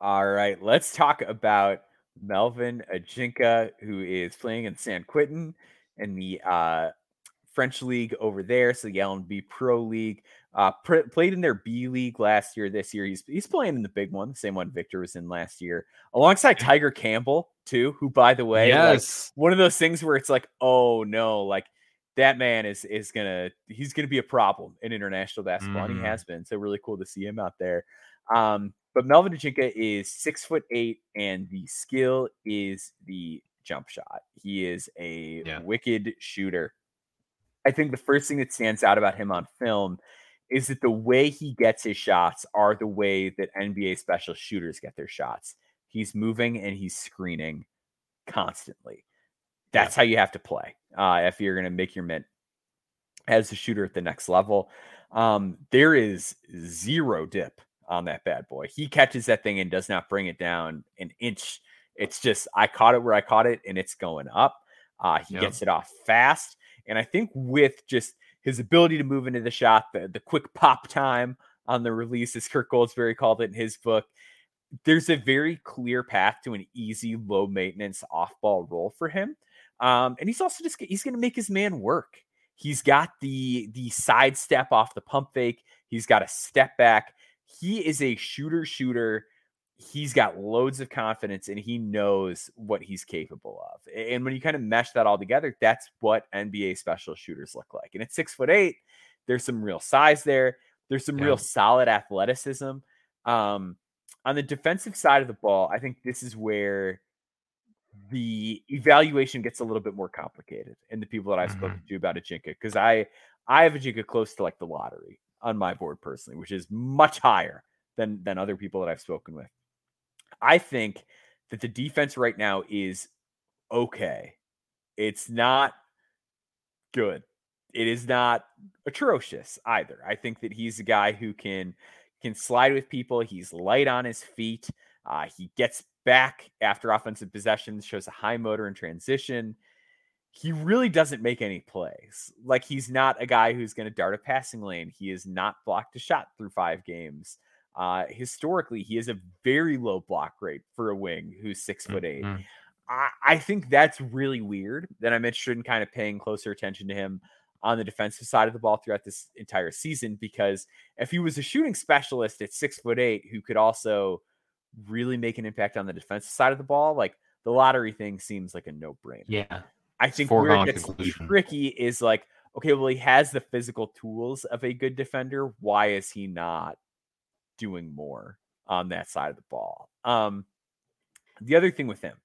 All right, let's talk about Melvin Ajinca, who is playing in Saint-Quentin in the uh, French league over there, so the LNB Pro League. Uh, pr- played in their B League last year. This year, he's he's playing in the big one, the same one Victor was in last year, alongside Tiger Campbell too. Who, by the way, yes, like, one of those things where it's like, oh no, like that man is is gonna he's gonna be a problem in international basketball, mm. and he mm-hmm. has been. So really cool to see him out there. Um, but Melvin Ajinca is six foot eight, and the skill is the jump shot. He is a yeah. wicked shooter. I think the first thing that stands out about him on film is that the way he gets his shots are the way that NBA special shooters get their shots. He's moving and he's screening constantly. That's yeah. how you have to play uh, if you're going to make your mint as a shooter at the next level. Um, there is zero dip on that bad boy. He catches that thing and does not bring it down an inch It's just I caught it where I caught it, and it's going up. Uh, he gets it off fast, and I think with just his ability to move into the shot, the the quick pop time on the release, as Kirk Goldsberry called it in his book, there's a very clear path to an easy, low maintenance off ball role for him. Um, and he's also just he's going to make his man work. He's got the the side step off the pump fake. He's got a step back. He is a shooter shooter. He's got loads of confidence and he knows what he's capable of. And when you kind of mesh that all together, that's what NBA special shooters look like. And at six foot eight, there's some real size there. There's some Yeah. real solid athleticism. Um, on the defensive side of the ball, I think this is where the evaluation gets a little bit more complicated And the people that I've spoken to about Ajinca because I I have Ajinca close to like the lottery on my board personally, which is much higher than than other people that I've spoken with. I think that the defense right now is okay. It's not good. It is not atrocious either. I think that he's a guy who can can slide with people. He's light on his feet. Uh, he gets back after offensive possessions, shows a high motor in transition. He really doesn't make any plays. Like he's not a guy who's going to dart a passing lane. He has not blocked a shot through five games. Uh, historically, he has a very low block rate for a wing who's six foot 8 Mhm. I, I think that's really weird. That I'm interested in kind of paying closer attention to him on the defensive side of the ball throughout this entire season because if he was a shooting specialist at six foot eight who could also really make an impact on the defensive side of the ball, like the lottery thing seems like a no brainer. Yeah. I think where it gets tricky is like, okay, well, he has the physical tools of a good defender. Why is he not doing more on that side of the ball? Um, the other thing with him,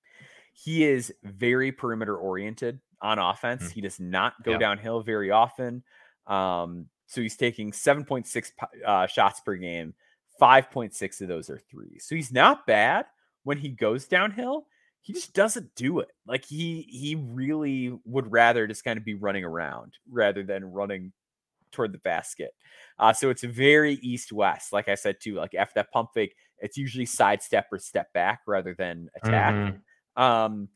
he is very perimeter oriented on offense. Mhm. He does not go Yeah. downhill very often. Um, so he's taking 7.6 uh, shots per game. 5.6 of those are threes. So he's not bad when he goes downhill. He just doesn't do it. Like he he really would rather just kind of be running around rather than running toward the basket. Uh, so it's very east west. Like I said too, like after that pump fake, it's usually sidestep or step back rather than attack. Mhm. Um,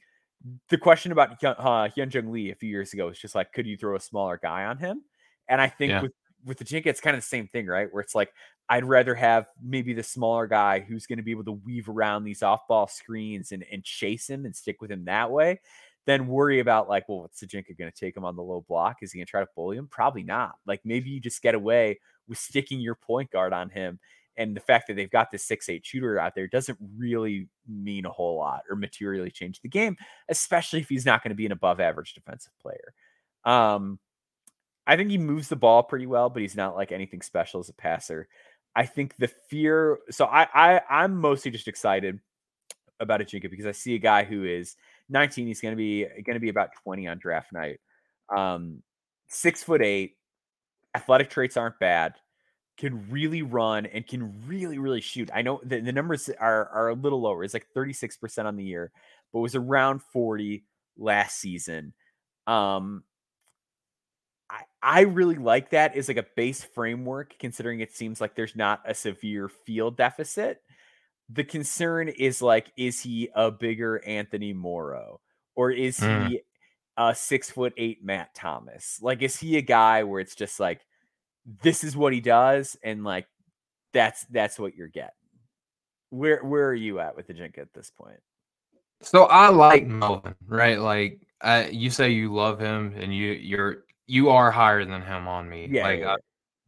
the question about Hyun- uh, Hyun Jung Lee a few years ago was just like, could you throw a smaller guy on him? And I think Yeah. with with Ajinca, it's kind of the same thing, right? Where it's like, I'd rather have maybe the smaller guy who's going to be able to weave around these off ball screens and, and chase him and stick with him that way than worry about like, well, what's Ajinca going to take him on the low block? Is he going to try to bully him? Probably not. Like maybe you just get away with sticking your point guard on him. And the fact that they've got this six eight shooter out there doesn't really mean a whole lot or materially change the game, especially if he's not going to be an above average defensive player. Um, I think he moves the ball pretty well, but he's not like anything special as a passer. I think the fear. So I, I I'm mostly just excited about Ajinca because I see a guy who is 19. He's going to be going to be about 20 on draft night. Um, six foot eight. Athletic traits aren't bad. Can really run and can really really shoot. I know the, the numbers are are a little lower. It's like 36 percent on the year, but was around 40 last season. Um, I, I really like that as like a base framework, considering it seems like there's not a severe field deficit. The concern is like, is he a bigger Anthony Morrow or is Mm. he a six foot eight Matt Thomas? Like, is he a guy where it's just like, this is what he does, and like that's that's what you're getting. Where where are you at with Ajinca at this point? So I like Melvin, right? Like uh, you say you love him and you you're you are higher than him on me. Yeah, like yeah, I-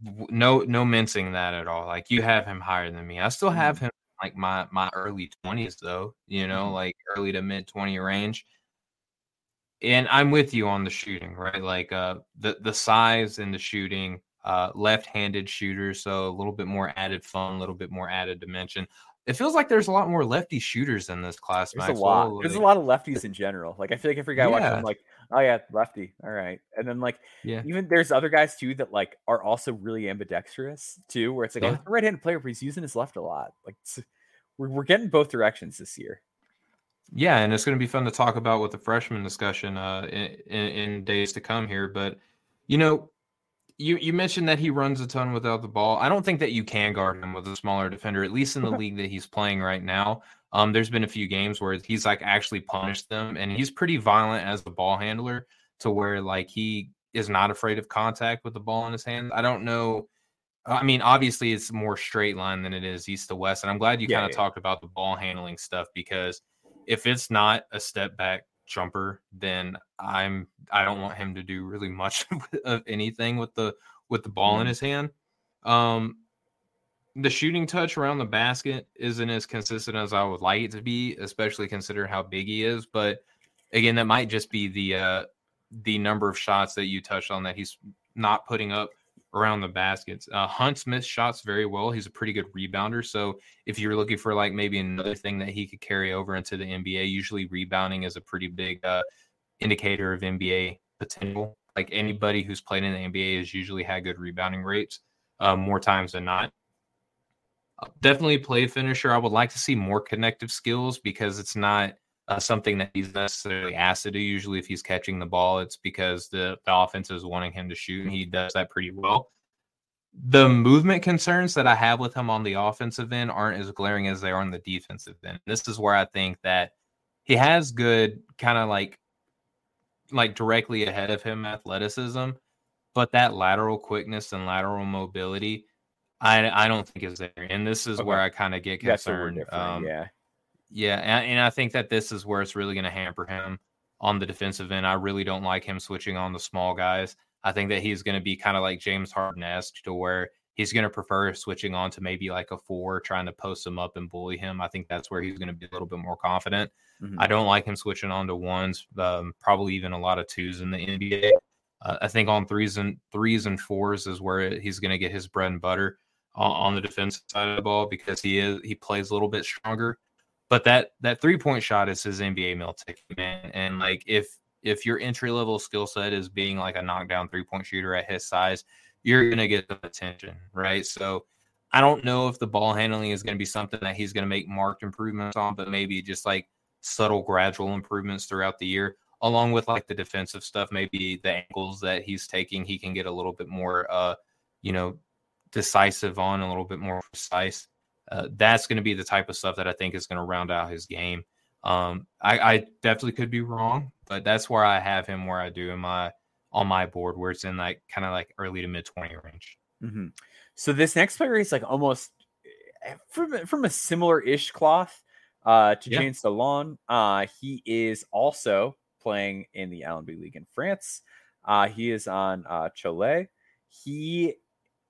w- no no mincing that at all. Like you have him higher than me. I still have him like my my early 20s though, you know, Mhm. like early to mid 20 range. And I'm with you on the shooting, right? Like uh the the size and the shooting, uh left-handed shooter, so a little bit more added fun, a little bit more added dimension. It feels like there's a lot more lefty shooters in this class. There's a lot. There's a lot of lefties in general. Like I feel like every guy watching, I'm like, oh yeah, lefty. All right. And then like Yeah. even there's other guys too that like are also really ambidextrous too, where it's like, oh, Yeah. right-handed player, but he's using his left a lot. Like we're we're getting both directions this year. Yeah, and it's going to be fun to talk about with the freshman discussion uh, in, in, in days to come here. But you know, you you mentioned that he runs a ton without the ball. I don't think that you can guard him with a smaller defender, at least in the league that he's playing right now. Um, there's been a few games where he's like actually punished them, and he's pretty violent as a ball handler to where like he is not afraid of contact with the ball in his hands. I don't know. I mean, obviously, it's more straight line than it is east to west. And I'm glad you Yeah, kind of yeah. talked about the ball handling stuff because if it's not a step back jumper, then I'm I don't want him to do really much of anything with the with the ball in Mhm. his hand. Um, the shooting touch around the basket isn't as consistent as I would like it to be, especially considering how big he is. But again, that might just be the uh, the number of shots that you touched on that he's not putting up around the baskets. Uh, Hunt Smith shots very well. He's a pretty good rebounder. So if you're looking for like maybe another thing that he could carry over into the NBA, usually rebounding is a pretty big uh, indicator of NBA potential. Like anybody who's played in the NBA has usually had good rebounding rates uh, more times than not. Definitely play finisher. I would like to see more connective skills because it's not uh, something that he's necessarily asked to do. Usually, if he's catching the ball, it's because the, the offense is wanting him to shoot, and he does that pretty well. The movement concerns that I have with him on the offensive end aren't as glaring as they are on the defensive end. This is where I think that he has good kind of like like directly ahead of him athleticism, but that lateral quickness and lateral mobility, I I don't think is there. And this is Okay. where I kind of get That's where we're concerned. Um, yeah. Yeah, and, and I think that this is where it's really going to hamper him on the defensive end. I really don't like him switching on the small guys. I think that he's going to be kind of like James Harden esque to where he's going to prefer switching on to maybe like a four, trying to post him up and bully him. I think that's where he's going to be a little bit more confident. Mhm. I don't like him switching on to ones, um, probably even a lot of twos in the NBA. Uh, I think on threes and threes and fours is where he's going to get his bread and butter on, on the defensive side of the ball because he is he plays a little bit stronger. But that that three point shot is his NBA meal ticket, man. And like if if your entry level skill set is being like a knockdown three point shooter at his size, you're gonna get the attention, right? So I don't know if the ball handling is to be something that he's to make marked improvements on, but maybe just like subtle, gradual improvements throughout the year, along with like the defensive stuff. Maybe the angles that he's taking, he can get a little bit more, uh, you know, decisive on, a little bit more precise. Uh, that's going to be the type of stuff that I think is going to round out his game. Um, I, I definitely could be wrong, but that's where I have him where I do in my on my board, where it's in like kind of like early to mid twenty range. hmm So this next player is like almost eh, from from a similar ish cloth uh, to Yeah. James Delon. Uh, he is also playing in the LNB League in France. Uh, he is on uh, Cholet. He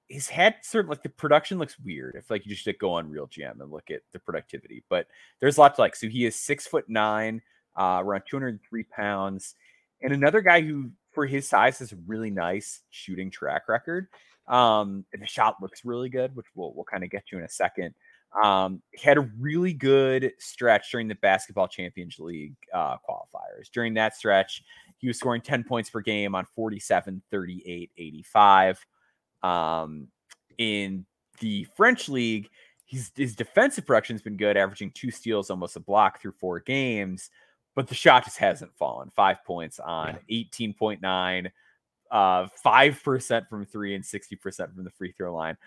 he's sort of like the production looks weird if like you just go on Real GM and look at the productivity, but there's a lot to like. So he is six foot nine, uh, around 203 pounds, and another guy who for his size has a really nice shooting track record. Um, and the shot looks really good, which we'll we'll kind of get to in a second. Um, he had a really good stretch during the basketball champions league uh, qualifiers. During that stretch, he was scoring 10 points per game on 47, 38, 85. Um, in the French league, he's, his defensive production has been good, averaging two steals, almost a block through four games, but the shot just hasn't fallen. Five points on 18.9, uh, 5% from three and 60% from the free throw line.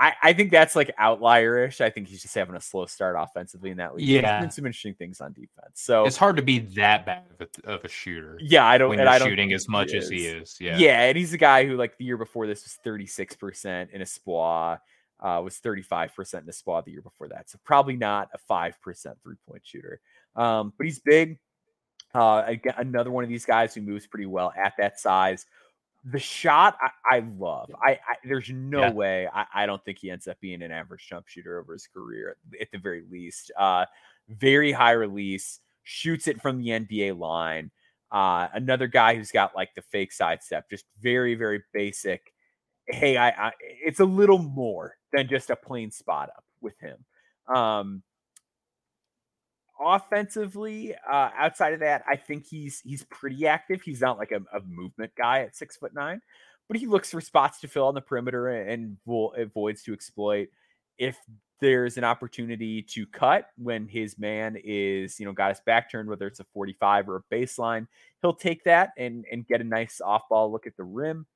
I, I think that's like outlierish. I think he's just having a slow start offensively in that league. There's Yeah. been some interesting things on defense. So It's hard to be that bad of a, of a shooter yeah, I don't. when and you're I don't shooting as much as he is. Yeah. yeah. and he's a guy who like the year before this was 36% in a SPLA, uh, was 35% in a SPLA the year before that. So probably not a 5% three-point shooter. Um, but he's big. Uh, again, another one of these guys who moves pretty well at that size. The shot I, I love. I, I there's no Yeah. way I, I don't think he ends up being an average jump shooter over his career at, the very least. Uh, very high release, shoots it from the NBA line. Uh, another guy who's got like the fake sidestep, just very, very basic. Hey, I, I it's a little more than just a plain spot up with him. Um, offensively, uh, outside of that, I think he's he's pretty active. He's not like a, a movement guy at six foot nine, but he looks for spots to fill on the perimeter and vo- avoids to exploit. If there's an opportunity to cut when his man is, you know, got his back turned, whether it's a 45 or a baseline, he'll take that and and get a nice off ball look at the rim.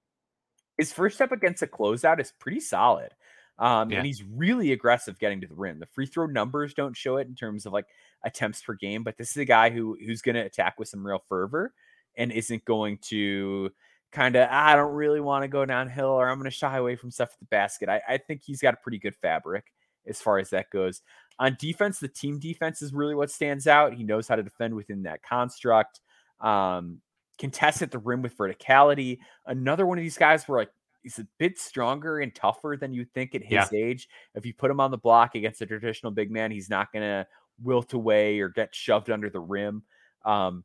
His first step against a closeout is pretty solid. Um, Yeah. and he's really aggressive getting to the rim. The free throw numbers don't show it in terms of like attempts per game, but this is a guy who who's going to attack with some real fervor and isn't going to kind of I don't really want to go downhill or I'm going to shy away from stuff at the basket. I, I think he's got a pretty good fabric as far as that goes. On defense, the team defense is really what stands out. He knows how to defend within that construct. Um, contest at the rim with verticality. Another one of these guys where like he's a bit stronger and tougher than you think at his age. If you put him on the block against a traditional big man, he's not gonna wilt away or get shoved under the rim. Um,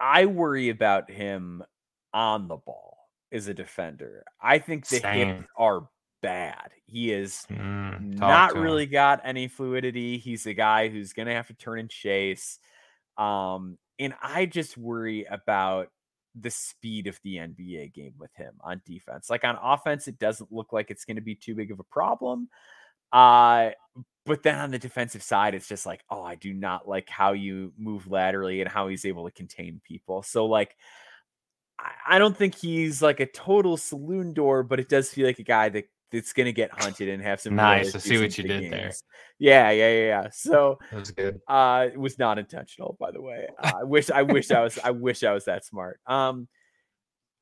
I worry about him on the ball as a defender. I think the Same. hips are bad. He is Mm, not to him. really got any fluidity. He's a guy who's going to have to turn and chase. Um, and I just worry about the speed of the NBA game with him on defense. Like on offense, it doesn't look like it's going to be too big of a problem. Uh, but then on the defensive side, it's just like, oh, I do not like how you move laterally and how he's able to contain people. So, like, I- I don't think he's like a total saloon door, but it does feel like a guy that going to get hunted and have some Nice. I see what you did there. Yeah, yeah, yeah, yeah. So That was good. uh it was not intentional, by the way. Uh, I wish I wish I was I wish I was that smart. Um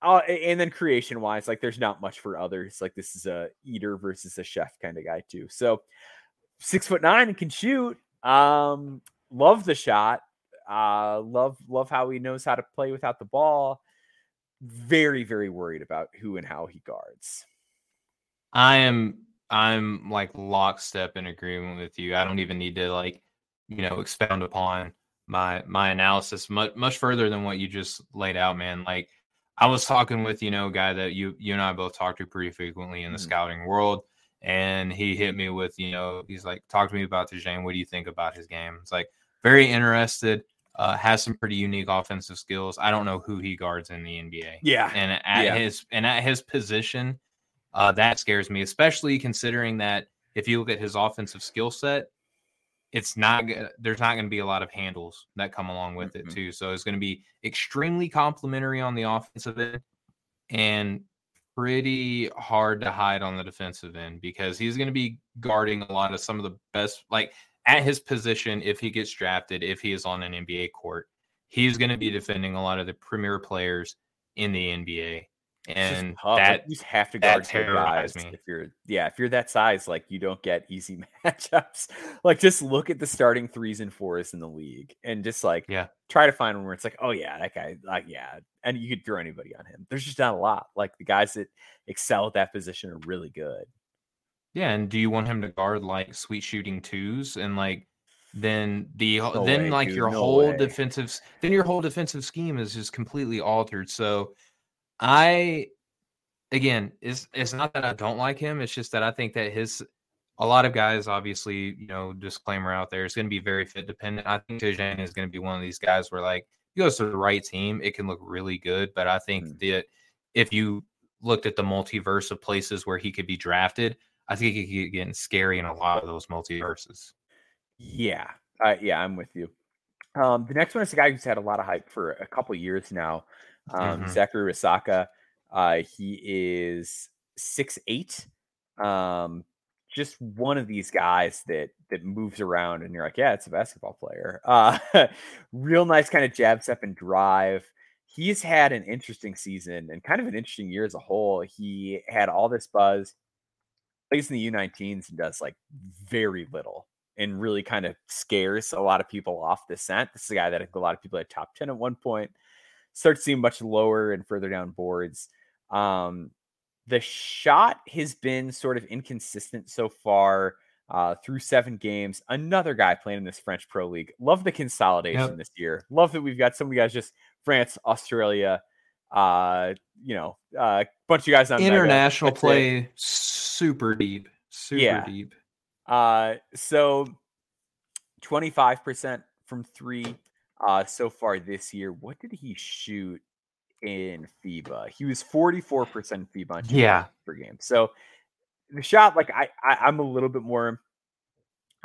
uh, a- and then creation wise, like there's not much for others. Like this is a eater versus a chef kind of guy too. So six foot nine and can shoot. Um, love the shot. Uh, love love how he knows how to play without the ball. Very very worried about who and how he guards. I am I'm like lockstep in agreement with you. I don't even need to like, you know, expound upon my my analysis much much further than what you just laid out, man. Like I was talking with, you know, a guy that you you and I both talk to pretty frequently in the Mhm. scouting world. And he hit me with, you know, he's like, talk to me about Tidjane. What do you think about his game? It's like very interested, uh, has some pretty unique offensive skills. I don't know who he guards in the NBA Yeah, and at Yeah. his and at his position, uh, that scares me, especially considering that if you look at his offensive skill set, it's not there's not going to be a lot of handles that come along with Mhm. it too. So it's going to be extremely complimentary on the offensive end and pretty hard to hide on the defensive end because he's going to be guarding a lot of some of the best like at his position if he gets drafted if he is on an NBA court he's going to be defending a lot of the premier players in the NBA and that you have to guard guys me. if you're yeah if you're that size like you don't get easy matchups like just look at the starting threes and fours in the league and just like Yeah. try to find one where it's like oh yeah that guy like yeah and you could throw anybody on him there's just not a lot like the guys that excel at that position are really good Yeah, and do you want him to guard like sweet shooting twos and like then the No then way, like dude, your no whole way. defensive then your whole defensive scheme is just completely altered. So I again, it's it's not that I don't like him, it's just that I think that his a lot of guys obviously, you know, disclaimer out there, is going to be very fit dependent. I think Tidjane is going to be one of these guys where like he goes to the right team, it can look really good, but I think Mm. that if you looked at the multiverse of places where he could be drafted, I think he could get getting scary in a lot of those multiverses. yeah uh, yeah i'm with you um the next one is a guy who's had a lot of hype for a couple years now um Mhm. Zaccharie Risacher, uh he is six eight um just one of these guys that that moves around and you're like yeah it's a basketball player. Uh real nice kind of jab step and drive. He's had an interesting season and kind of an interesting year as a whole. He had all this buzz plays in the u19s and does like very little and really kind of scares a lot of people off the scent. This is a guy that a lot of people had top 10 at one point starts seeing much lower and further down boards um the shot has been sort of inconsistent so far uh, through seven games. Another guy playing in this French Pro League. Love the consolidation Yep. this year. Love that we've got some of you guys just France, Australia, uh, you know, a uh, bunch of guys on Mega. International it. play super deep, super Yeah. deep. Uh, so 25% from three uh, so far this year. What did he shoot in FIBA? He was 44% FIBA on Yeah. per game. So the shot, like I, I, I'm a little bit more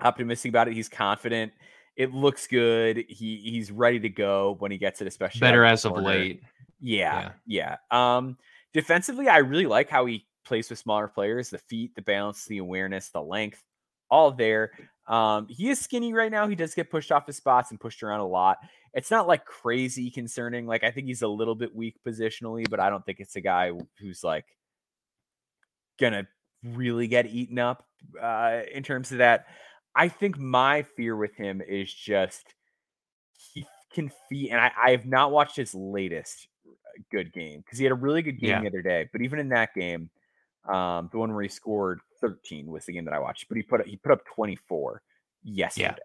optimistic about it. He's confident. It looks good. He he's ready to go when he gets it, especially Better as of late. Yeah, yeah. Um, defensively, I really like how he plays with smaller players. The feet, the balance, the awareness, the length, all there. Um, he is skinny right now. He does get pushed off his spots and pushed around a lot. It's not like crazy concerning. Like I think he's a little bit weak positionally, but I don't think it's a guy who's like gonna really get eaten up uh, in terms of that. I think my fear with him is just he can feed, and I, I have not watched his latest uh, good game because he had a really good game Yeah. the other day. But even in that game, um, the one where he scored 13 was the game that I watched. But he put he put up 24 yesterday.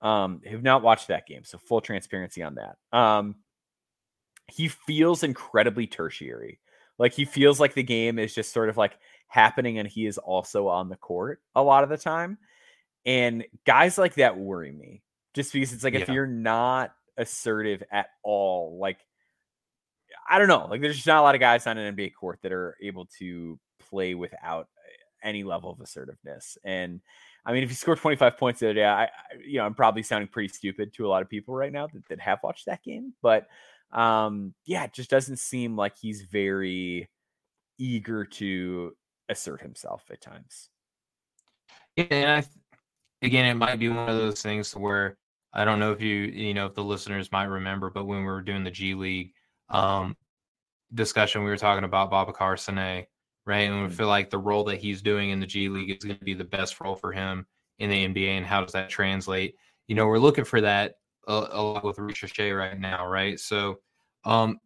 Um, have not watched that game, so full transparency on that. Um, he feels incredibly tertiary. Like he feels like the game is just sort of like happening and he is also on the court a lot of the time. And guys like that worry me just because it's like if you're not assertive at all, like I don't know, like there's just not a lot of guys on an NBA court that are able to play without any level of assertiveness. And I mean, if he scored 25 points the other day, I, I you know, I'm probably sounding pretty stupid to a lot of people right now that, that have watched that game. But um, yeah, it just doesn't seem like he's very eager to assert himself at times. Yeah, and I, again, it might be one of those things where I don't know if you, you know, if the listeners might remember, but when we were doing the G League um, discussion, we were talking about Babacar Sane, right? And we feel like the role that he's doing in the G League is going to be the best role for him in the NBA, and how does that translate? You know, we're looking for that lot with Risacher right now, right? So, um,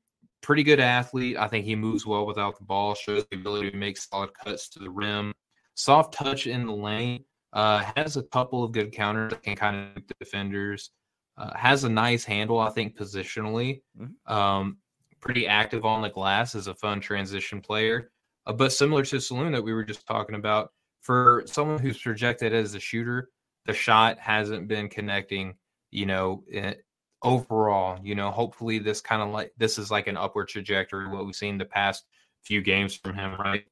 pretty good athlete. I think he moves well without the ball, shows the ability to make solid cuts to the rim, soft touch in the lane. Uh, has a couple of good counters that can kind of the defenders. Uh, has a nice handle, I think, positionally. Mhm. Um, pretty active on the glass. Is a fun transition player. Uh, but similar to Salaun that we were just talking about, for someone who's projected as a shooter, the shot hasn't been connecting. You know, eh, overall, you know, hopefully this kind of like this is like an upward trajectory. What we've seen the past few games from him, right?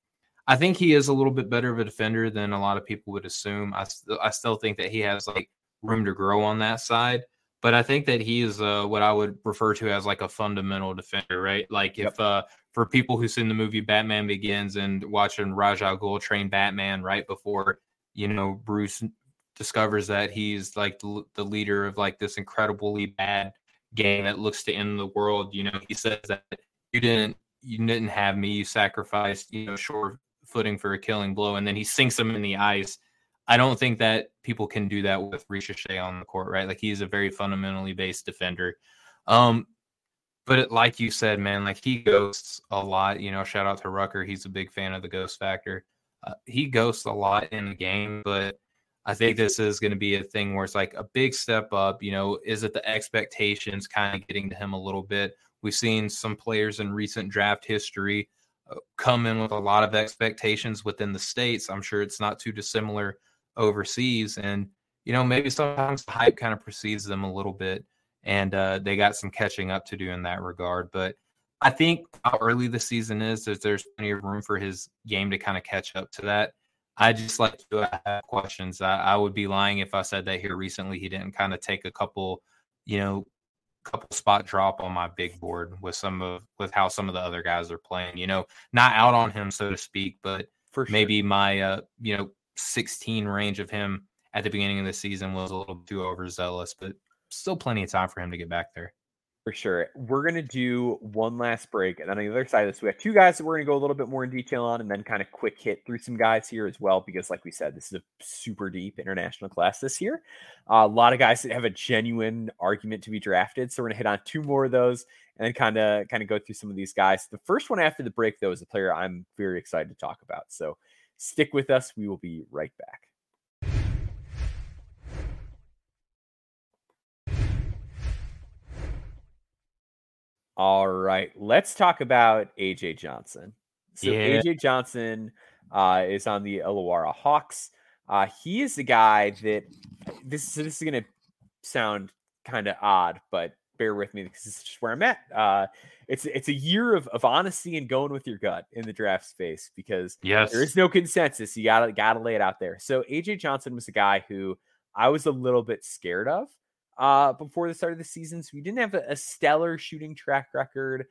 I think he is a little bit better of a defender than a lot of people would assume. I, st- I still think that he has like room to grow on that side, but I think that he is uh, what I would refer to as like a fundamental defender, right? Like if uh, for people who've seen the movie Batman Begins and watching Ra's Al Ghul train Batman right before you know Bruce discovers that he's like the, the leader of like this incredibly bad gang that looks to end the world. You know, he says that you didn't you didn't have me, you sacrificed, you know, short footing for a killing blow, and then he sinks him in the ice. I don't think that people can do that with Risacher on the court, right? Like he's a very fundamentally based defender. Um, but it, like you said, man, like he ghosts a lot. You know, shout out to Rucker. He's a big fan of the ghost factor. Uh, he ghosts a lot in the game, but I think this is going to be a thing where it's like a big step up. You know, is it the expectations kind of getting to him a little bit? We've seen some players in recent draft history uh, come in with a lot of expectations within the states. I'm sure it's not too dissimilar overseas, and you know maybe sometimes the hype kind of precedes them a little bit, and uh, they got some catching up to do in that regard. But I think how early the season is, that there's plenty of room for his game to kind of catch up to that. I just like to have questions. I, I would be lying if I said that here recently he didn't kind of take a couple, you know, couple spot drop on my big board with some of with how some of the other guys are playing. You know, not out on him so to speak, but For sure. maybe my uh you know 16 range of him at the beginning of the season was a little too overzealous, but still plenty of time for him to get back there. For sure. We're going to do one last break. And then on the other side of this, we have two guys that we're going to go a little bit more in detail on and then kind of quick hit through some guys here as well. Because, like we said, this is a super deep international class this year. Uh, a lot of guys that have a genuine argument to be drafted. So we're going to hit on two more of those and then kind of kind of go through some of these guys. The first one after the break, though, is a player I'm very excited to talk about. So stick with us. We will be right back. All right, let's talk about AJ Johnson. So Yeah. AJ Johnson uh, is on the Illawarra Hawks. Uh, he is the guy that this this is going to sound kind of odd, but bear with me because this is just where I'm at. Uh, it's it's a year of, of honesty and going with your gut in the draft space because Yes. there is no consensus. You gotta gotta lay it out there. So AJ Johnson was a guy who I was a little bit scared of uh before the start of the season. So we didn't have a, a stellar shooting track record.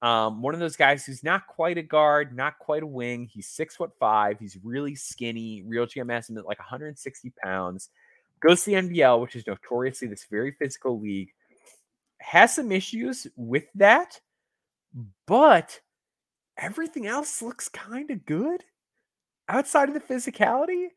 Um, one of those guys who's not quite a guard, not quite a wing. He's six foot five. He's really skinny. Real GM at like 160 pounds. Goes to the NBL, which is notoriously this very physical league. Has some issues with that, but everything else looks kind of good outside of the physicality.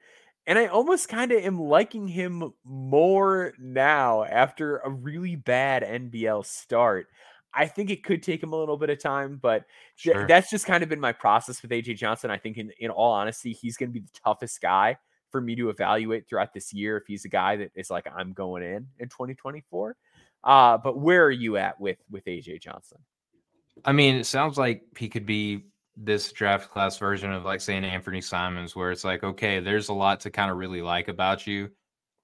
And I almost kind of am liking him more now after a really bad NBL start. I think it could take him a little bit of time, but th- that's just kind of been my process with AJ Johnson. I think, in, in all honesty, he's going to be the toughest guy for me to evaluate throughout this year if he's a guy that is like, I'm going in in 2024. Uh, but where are you at with with AJ Johnson? I mean, it sounds like he could be this draft class version of like saying Anthony Simons, where it's like, okay, there's a lot to kind of really like about you,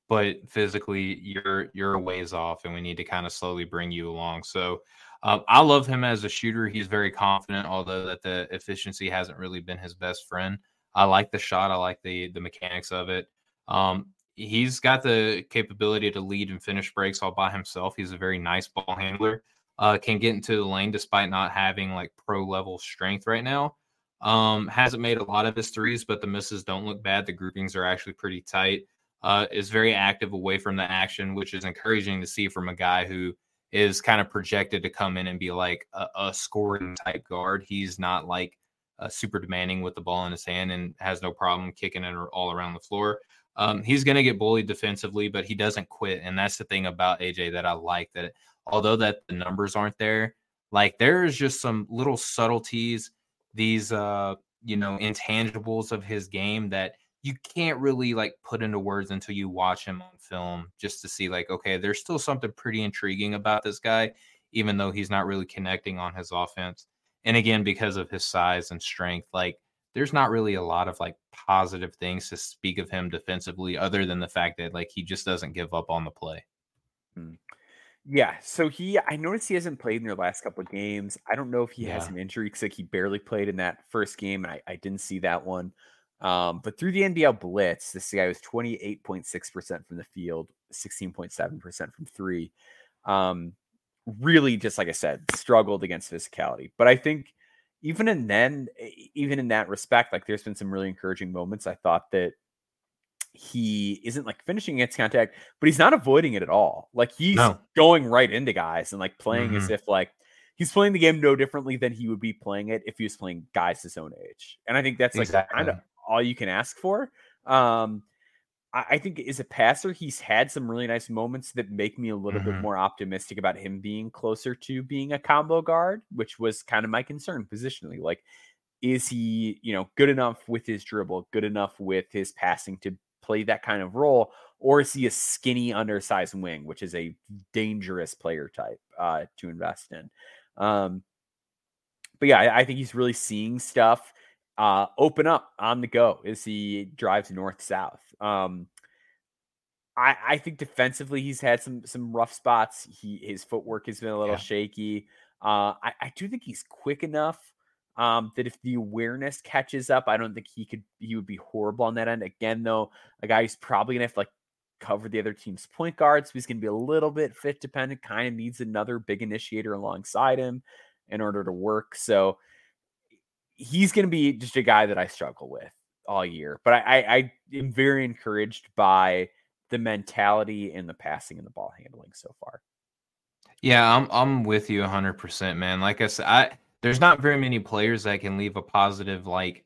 but physically you're you're a ways off, and we need to kind of slowly bring you along. So um, I love him as a shooter. He's very confident, although that the efficiency hasn't really been his best friend. I like the shot. I like the the mechanics of it. Um, he's got the capability to lead and finish breaks all by himself. He's a very nice ball handler uh, can get into the lane despite not having like pro level strength right now. Um, hasn't made a lot of his threes, but the misses don't look bad. The groupings are actually pretty tight. Uh, is very active away from the action, which is encouraging to see from a guy who is kind of projected to come in and be like a, a scoring type guard. He's not like uh, super demanding with the ball in his hand and has no problem kicking it all around the floor. Um, he's going to get bullied defensively, but he doesn't quit, and that's the thing about AJ that I like. That although that the numbers aren't there, like there's just some little subtleties, these uh, you know, intangibles of his game that you can't really like put into words until you watch him on film just to see like okay, there's still something pretty intriguing about this guy, even though he's not really connecting on his offense. And again, because of his size and strength, like there's not really a lot of like positive things to speak of him defensively other than the fact that like he just doesn't give up on the play. Yeah, so he I noticed he hasn't played in their last couple of games. I don't know if he has an injury because like he barely played in that first game. I, I didn't see that one. Um, but through the NBL Blitz, this guy was 28.6% from the field, 16.7% from three. Um, really, just like I said, struggled against physicality. But I think even in then, even in that respect, like there's been some really encouraging moments. I thought that he isn't like finishing against contact, but he's not avoiding it at all. Like he's No. going right into guys and like playing as Mhm. if like he's playing the game no differently than he would be playing it if he was playing guys his own age. And I think that's like kind of all you can ask for. Um, I, I think as a passer, he's had some really nice moments that make me a little bit Mhm. more optimistic about him being closer to being a combo guard, which was kind of my concern positionally. Like, is he, you know, good enough with his dribble, good enough with his passing to play that kind of role, or is he a skinny, undersized wing, which is a dangerous player type uh, to invest in? Um, but yeah, I, I think he's really seeing stuff uh, open up on the go as he drives north south. Um, I, I think defensively he's had some some rough spots. He his footwork has been a little Yeah. shaky. Uh, I, I do think he's quick enough um, that if the awareness catches up, I don't think he could he would be horrible on that end. Again, though, a guy who's probably gonna have to like cover the other team's point guards. So he's gonna be a little bit fit dependent. Kind of needs another big initiator alongside him in order to work. So he's to be just a guy that I struggle with all year. But I, I, I am very encouraged by the mentality and the passing and the ball handling so far. Yeah, I'm I'm with you 100%, man. Like I said, I there's not very many players that can leave a positive like,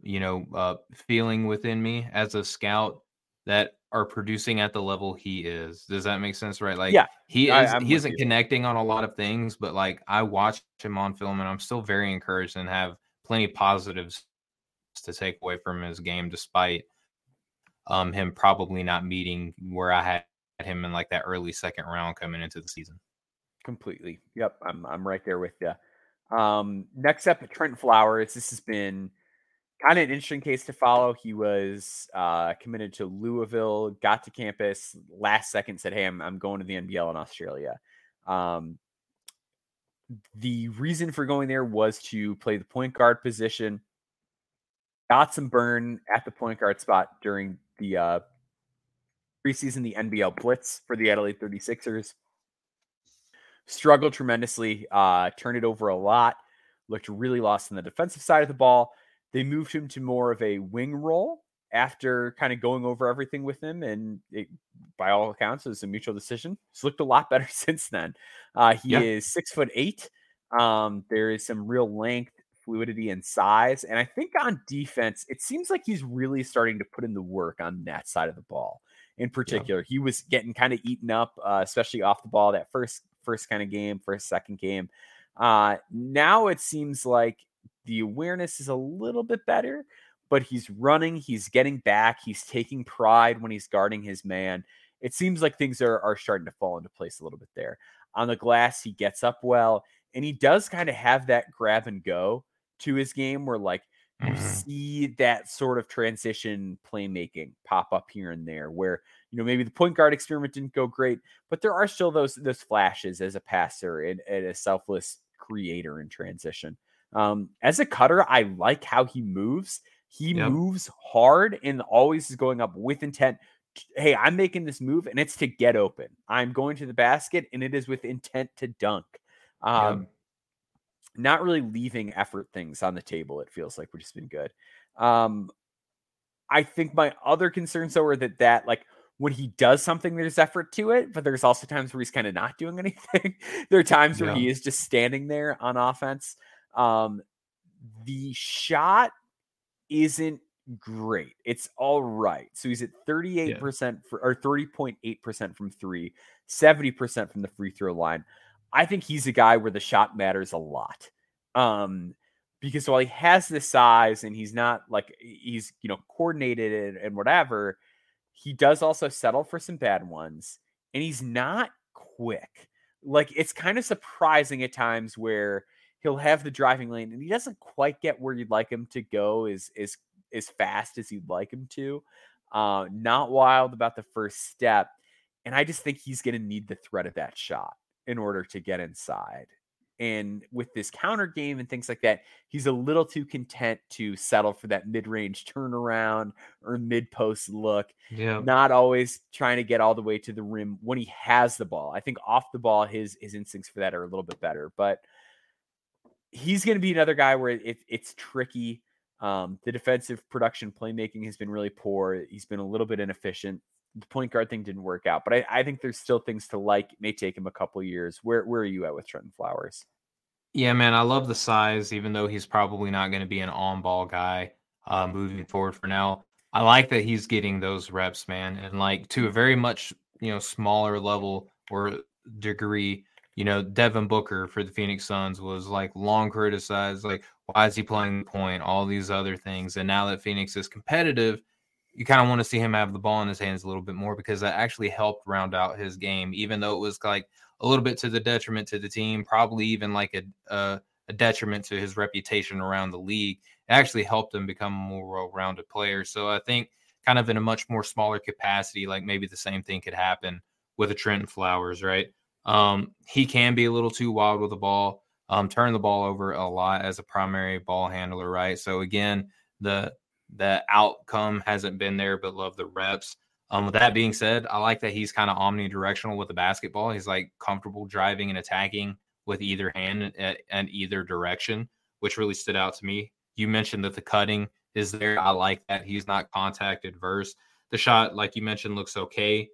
you know, uh feeling within me as a scout that are producing at the level he is. Does that make sense, right? Like Yeah, he is I'm he isn't you. connecting on a lot of things, but like I watch him on film and I'm still very encouraged and have plenty of positives to take away from his game despite um him probably not meeting where I had him in like that early second round coming into the season. Completely. Yep. I'm, I'm right there with you. Um, next up, Trent Flowers. This has been kind of an interesting case to follow. He was uh, committed to Louisville, got to campus last second, said, Hey, I'm, I'm going to the NBL in Australia. Um, the reason for going there was to play the point guard position. Got some burn at the point guard spot during the uh, preseason, the NBL Blitz for the Adelaide 36ers. Struggled tremendously, uh, turned it over a lot. looked really lost on the defensive side of the ball. They moved him to more of a wing role after kind of going over everything with him, and it, by all accounts, it was a mutual decision. He's looked a lot better since then. Uh, he yeah. is six foot eight. Um, there is some real length, fluidity, and size. And I think on defense, it seems like he's really starting to put in the work on that side of the ball. In particular, yeah. he was getting kind of eaten up, uh, especially off the ball that first first kind of game, first second game. Uh, now it seems like the awareness is a little bit better, but he's running, he's getting back, he's taking pride when he's guarding his man. It seems like things are, are starting to fall into place a little bit there. On the glass, he gets up well, and he does kind of have that grab and go to his game where, like, you mm-hmm. see that sort of transition playmaking pop up here and there where you know maybe the point guard experiment didn't go great but there are still those those flashes as a passer and, and a selfless creator in transition um, as a cutter, I like how he moves. He yep. moves hard and always is going up with intent. Hey, I'm making this move and it's to get open. I'm going to the basket and it is with intent to dunk. Um, yep. Not really leaving effort things on the table, it feels like, which has been good. Um, I think my other concerns, though, are that that like when he does something, there's effort to it, but there's also times where he's kind of not doing anything. there are times yeah. where he is just standing there on offense. Um, the shot isn't great. It's all right. So he's at 38% yeah. for, or 30.8% from three, 70% from the free throw line. I think he's a guy where the shot matters a lot. Um, because while he has the size and he's not like he's you know coordinated and, and whatever, he does also settle for some bad ones, and he's not quick. Like it's kind of surprising at times where he'll have the driving lane and he doesn't quite get where you'd like him to go as as as fast as you'd like him to. Uh, not wild about the first step. And I just think he's going to need the threat of that shot in order to get inside. And with this counter game and things like that, he's a little too content to settle for that mid range turnaround or mid post look. Yeah. Not always trying to get all the way to the rim when he has the ball. I think off the ball, his his instincts for that are a little bit better. But he's going to be another guy where it, it's tricky. Um, the defensive production playmaking has been really poor. He's been a little bit inefficient. The point guard thing didn't work out, but I, I think there's still things to like. It may take him a couple years. Where where are you at with Trentyn Flowers? Yeah, man, I love the size, even though he's probably not going to be an on ball guy uh, moving forward for now. I like that he's getting those reps, man, and like to a very much you know smaller level or degree you know, Devin Booker for the Phoenix Suns was like long criticized, like, why is he playing point? All these other things. And now that Phoenix is competitive, you kind of want to see him have the ball in his hands a little bit more because that actually helped round out his game, even though it was like a little bit to the detriment to the team, probably even like a, a, a detriment to his reputation around the league. It actually helped him become a more well rounded player. So I think kind of in a much more smaller capacity, like maybe the same thing could happen with a Trentyn Flowers, right? Um, he can be a little too wild with the ball, um, turn the ball over a lot as a primary ball handler, right? So again, the the outcome hasn't been there, but love the reps. Um, with that being said, I like that he's kind of omnidirectional with the basketball. He's like comfortable driving and attacking with either hand and either direction, which really stood out to me. You mentioned that the cutting is there. I like that he's not contact adverse. The shot, like you mentioned, looks okay.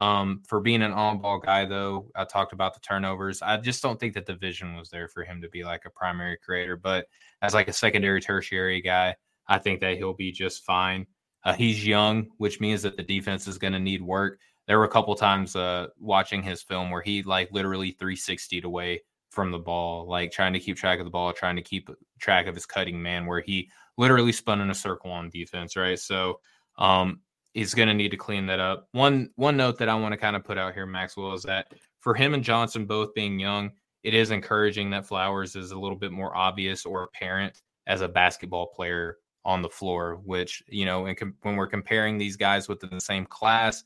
Um, for being an on ball guy, though, I talked about the turnovers. I just don't think that the vision was there for him to be like a primary creator. But as like a secondary, tertiary guy, I think that he'll be just fine. Uh, he's young, which means that the defense is going to need work. There were a couple times uh, watching his film where he like literally 360'd away from the ball, like trying to keep track of the ball, trying to keep track of his cutting man, where he literally spun in a circle on defense, right? So um, is going to need to clean that up. One one note that I want to kind of put out here, Maxwell, is that for him and Johnson both being young, it is encouraging that Flowers is a little bit more obvious or apparent as a basketball player on the floor. Which you know, com- when we're comparing these guys within the same class,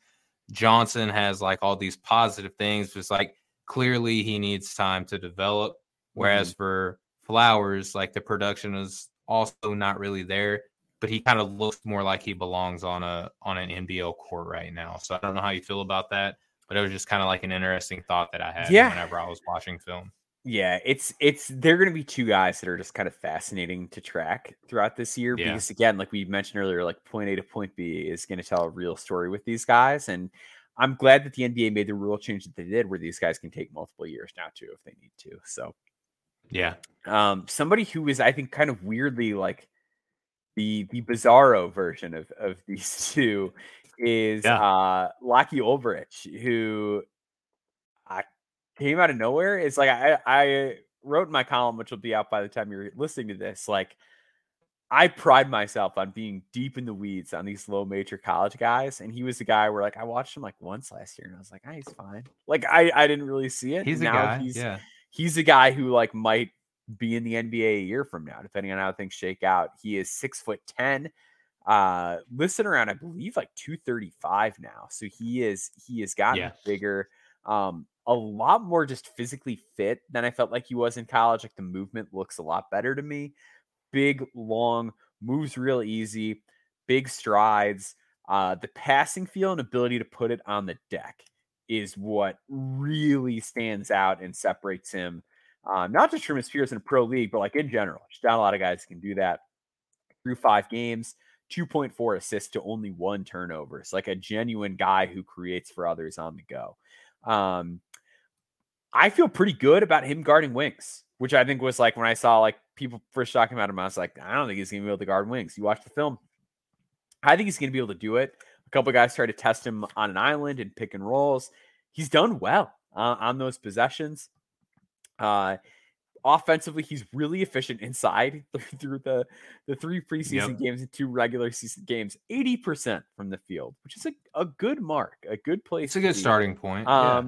Johnson has like all these positive things. Just like clearly he needs time to develop, whereas mm-hmm. for Flowers, like the production is also not really there but he kind of looks more like he belongs on a on an NBL court right now. So I don't know how you feel about that, but it was just kind of like an interesting thought that I had yeah. whenever I was watching film. Yeah, it's it's they're going to be two guys that are just kind of fascinating to track throughout this year Yeah. because again, like we mentioned earlier, like point A to point B is going to tell a real story with these guys, and I'm glad that the NBA made the rule change that they did, where these guys can take multiple years now too if they need to. So, Yeah. um, somebody who is I think kind of weirdly like the the bizarro version of of these two is Yeah. uh Lachie Olbrich, who came out of nowhere. It's like I I wrote my column, which will be out by the time you're listening to this. Like I pride myself on being deep in the weeds on these low major college guys, and he was the guy where like I watched him like once last year, and I was like, ah, he's fine. Like I I didn't really see it. He's a Now guy. He's, yeah. he's a guy who like might be in the NBA a year from now, depending on how things shake out. He is six foot ten, uh, listed around I believe like two thirty five now. So he is he has gotten Yeah. bigger, um, a lot more just physically fit than I felt like he was in college. Like the movement looks a lot better to me. Big, long, moves real easy, big strides. Uh, the passing feel and ability to put it on the deck is what really stands out and separates him, uh, not just from his peers in a pro league, but like in general. Just not a lot of guys can do that through five games. 2.4 assists to only one turnover. It's like a genuine guy who creates for others on the go. Um, I feel pretty good about him guarding wings, which I think was like when I saw like people first talking about him, I was like, I don't think he's gonna be able to guard wings. You watch the film, I think he's gonna be able to do it. A couple guys tried to test him on an island and pick and rolls. He's done well uh, on those possessions. Uh, offensively, he's really efficient inside through the the three preseason Yep. games and two regular season games. Eighty percent from the field, which is a, a good mark, a good place. It's a good be. starting point. yeah.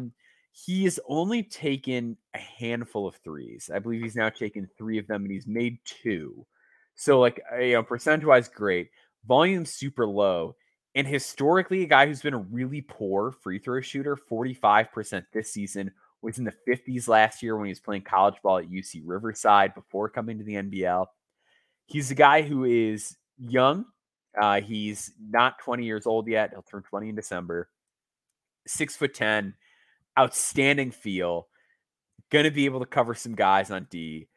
He has only taken a handful of threes. I believe he's now taken three of them, and he's made two. So, like, uh, you know, percentage wise, great. Volume super low, and historically, a guy who's been a really poor free throw shooter, forty five percent this season, was in the fifties last year when he was playing college ball at UC Riverside before coming to the NBL. He's a guy who is young. Uh, he's not twenty years old yet. He'll turn twenty in December. Six foot ten outstanding feel. Going to be able to cover some guys on D.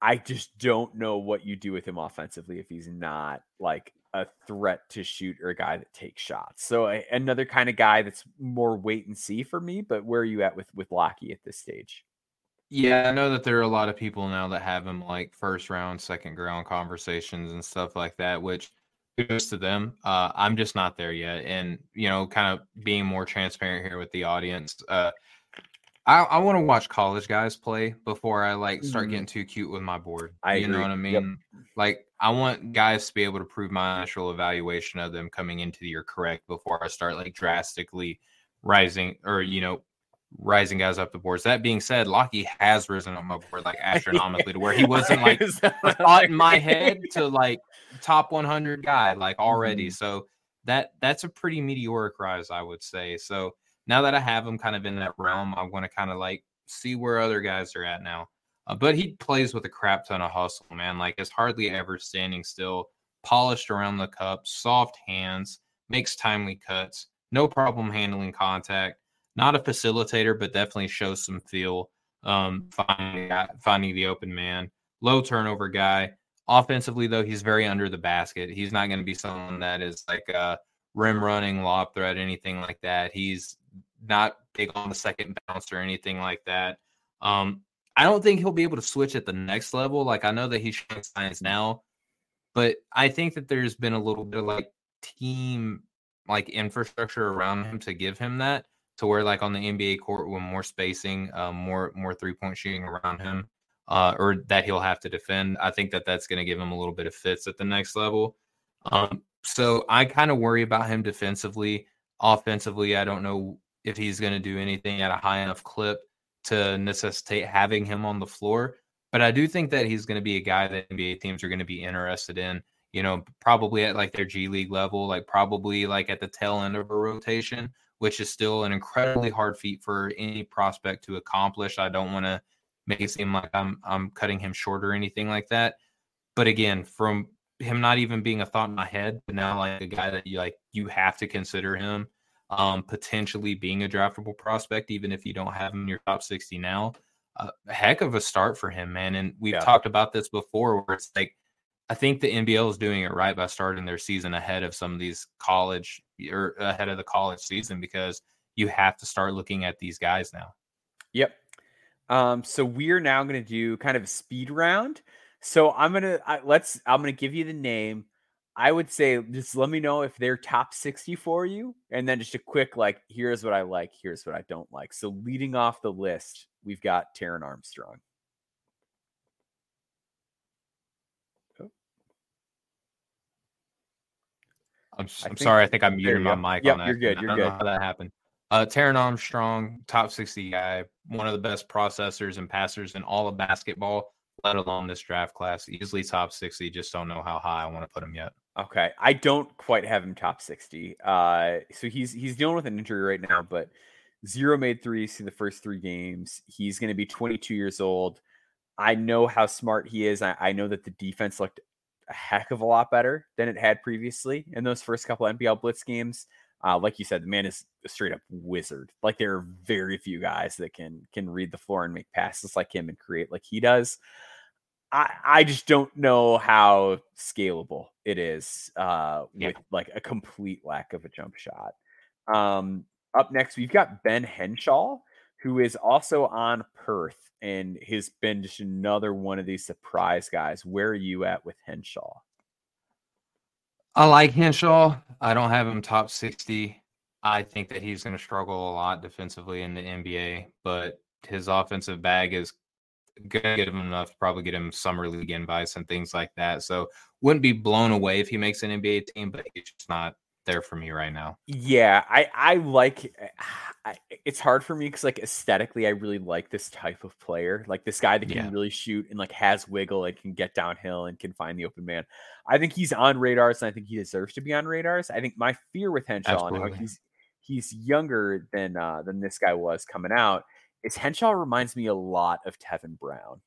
I just don't know what you do with him offensively if he's not like a threat to shoot or a guy that takes shots. So another kind of guy that's more wait and see for me. But where are you at with with Lachie at this stage? Yeah, I know that there are a lot of people now that have him like first round, second round conversations and stuff like that, which kudos to them. Uh, I'm just not there yet. And, you know, kind of being more transparent here with the audience. Uh, I, I want to watch college guys play before I like start Mhm. getting too cute with my board. I you know what I Yep. mean? Like, I want guys to be able to prove my initial evaluation of them coming into the year correct before I start like drastically rising or, you know, rising guys up the boards. That being said, Lachie has risen up my board like astronomically to where he wasn't like a thought in my head to like top 100 guy like already. Mhm. So that that's a pretty meteoric rise, I would say. So now that I have him kind of in that realm, I want to kind of like see where other guys are at now. Uh, but he plays with a crap ton of hustle, man. Like is hardly ever standing still, polished around the cup, soft hands, makes timely cuts, no problem handling contact. Not a facilitator, but definitely shows some feel. Um, finding finding the open man, low turnover guy. Offensively, though, he's very under the basket. He's not going to be someone that is like a rim running, lob threat, anything like that. He's not big on the second bounce or anything like that. Um, I don't think he'll be able to switch at the next level. Like I know that he's showing signs now, but I think that there's been a little bit of like team like infrastructure around him to give him that to where like on the NBA court with more spacing, um, more more three point shooting around him, uh, or that he'll have to defend. I think that that's going to give him a little bit of fits at the next level. Um, so I kind of worry about him defensively. Offensively, I don't know if he's going to do anything at a high enough clip to necessitate having him on the floor. But I do think that he's going to be a guy that NBA teams are going to be interested in. You know, probably at like their G League level, like probably like at the tail end of a rotation, which is still an incredibly hard feat for any prospect to accomplish. I don't want to make it seem like I'm I'm cutting him short or anything like that. But again, from him not even being a thought in my head, but now like a guy that you like you have to consider him um potentially being a draftable prospect, even if you don't have him in your top 60 now. a heck of a start for him, man. And we've Yeah. talked about this before, where it's like I think the NBL is doing it right by starting their season ahead of some of these college or ahead of the college season because you have to start looking at these guys now. Yep. Um, so we're now going to do kind of a speed round. So I'm gonna I, let's I'm gonna give you the name. I would say just let me know if they're top 60 for you, and then just a quick like, here's what I like, here's what I don't like. So leading off the list, we've got Taran Armstrong. I'm, I I'm think- sorry. I think I muted my mic Yep, on that. you're good, you're I don't know good. how that happened. Uh, Taran Armstrong, top 60 guy, one of the best processors and passers in all of basketball, let alone this draft class. Easily top 60. Just don't know how high I want to put him yet. Okay, I don't quite have him top 60. Uh, so he's he's dealing with an injury right now, but zero made threes through the first three games. He's going to be 22 years old. I know how smart he is. I, I know that the defense looked a heck of a lot better than it had previously in those first couple NBL Blitz games. Uh, like you said, the man is a straight up wizard. Like there are very few guys that can can read the floor and make passes like him and create like he does. I, I just don't know how scalable it is uh, Yeah. with like a complete lack of a jump shot. Um, up next, we've got Ben Henshaw, who is also on Perth and has been just another one of these surprise guys. Where are you at with Henshaw? I like Henshaw. I don't have him top 60. I think that he's going to struggle a lot defensively in the NBA, but his offensive bag is going to get him enough to probably get him summer league invites and things like that. So wouldn't be blown away if he makes an NBA team, but he's just not there for me right now. Yeah, I I like. I, it's hard for me because like aesthetically, I really like this type of player, like this guy that can Yeah. really shoot and like has wiggle and can get downhill and can find the open man. I think he's on radars, and I think he deserves to be on radars. I think my fear with Henshaw and how he's he's younger than uh than this guy was coming out is Henshaw reminds me a lot of Tevin Brown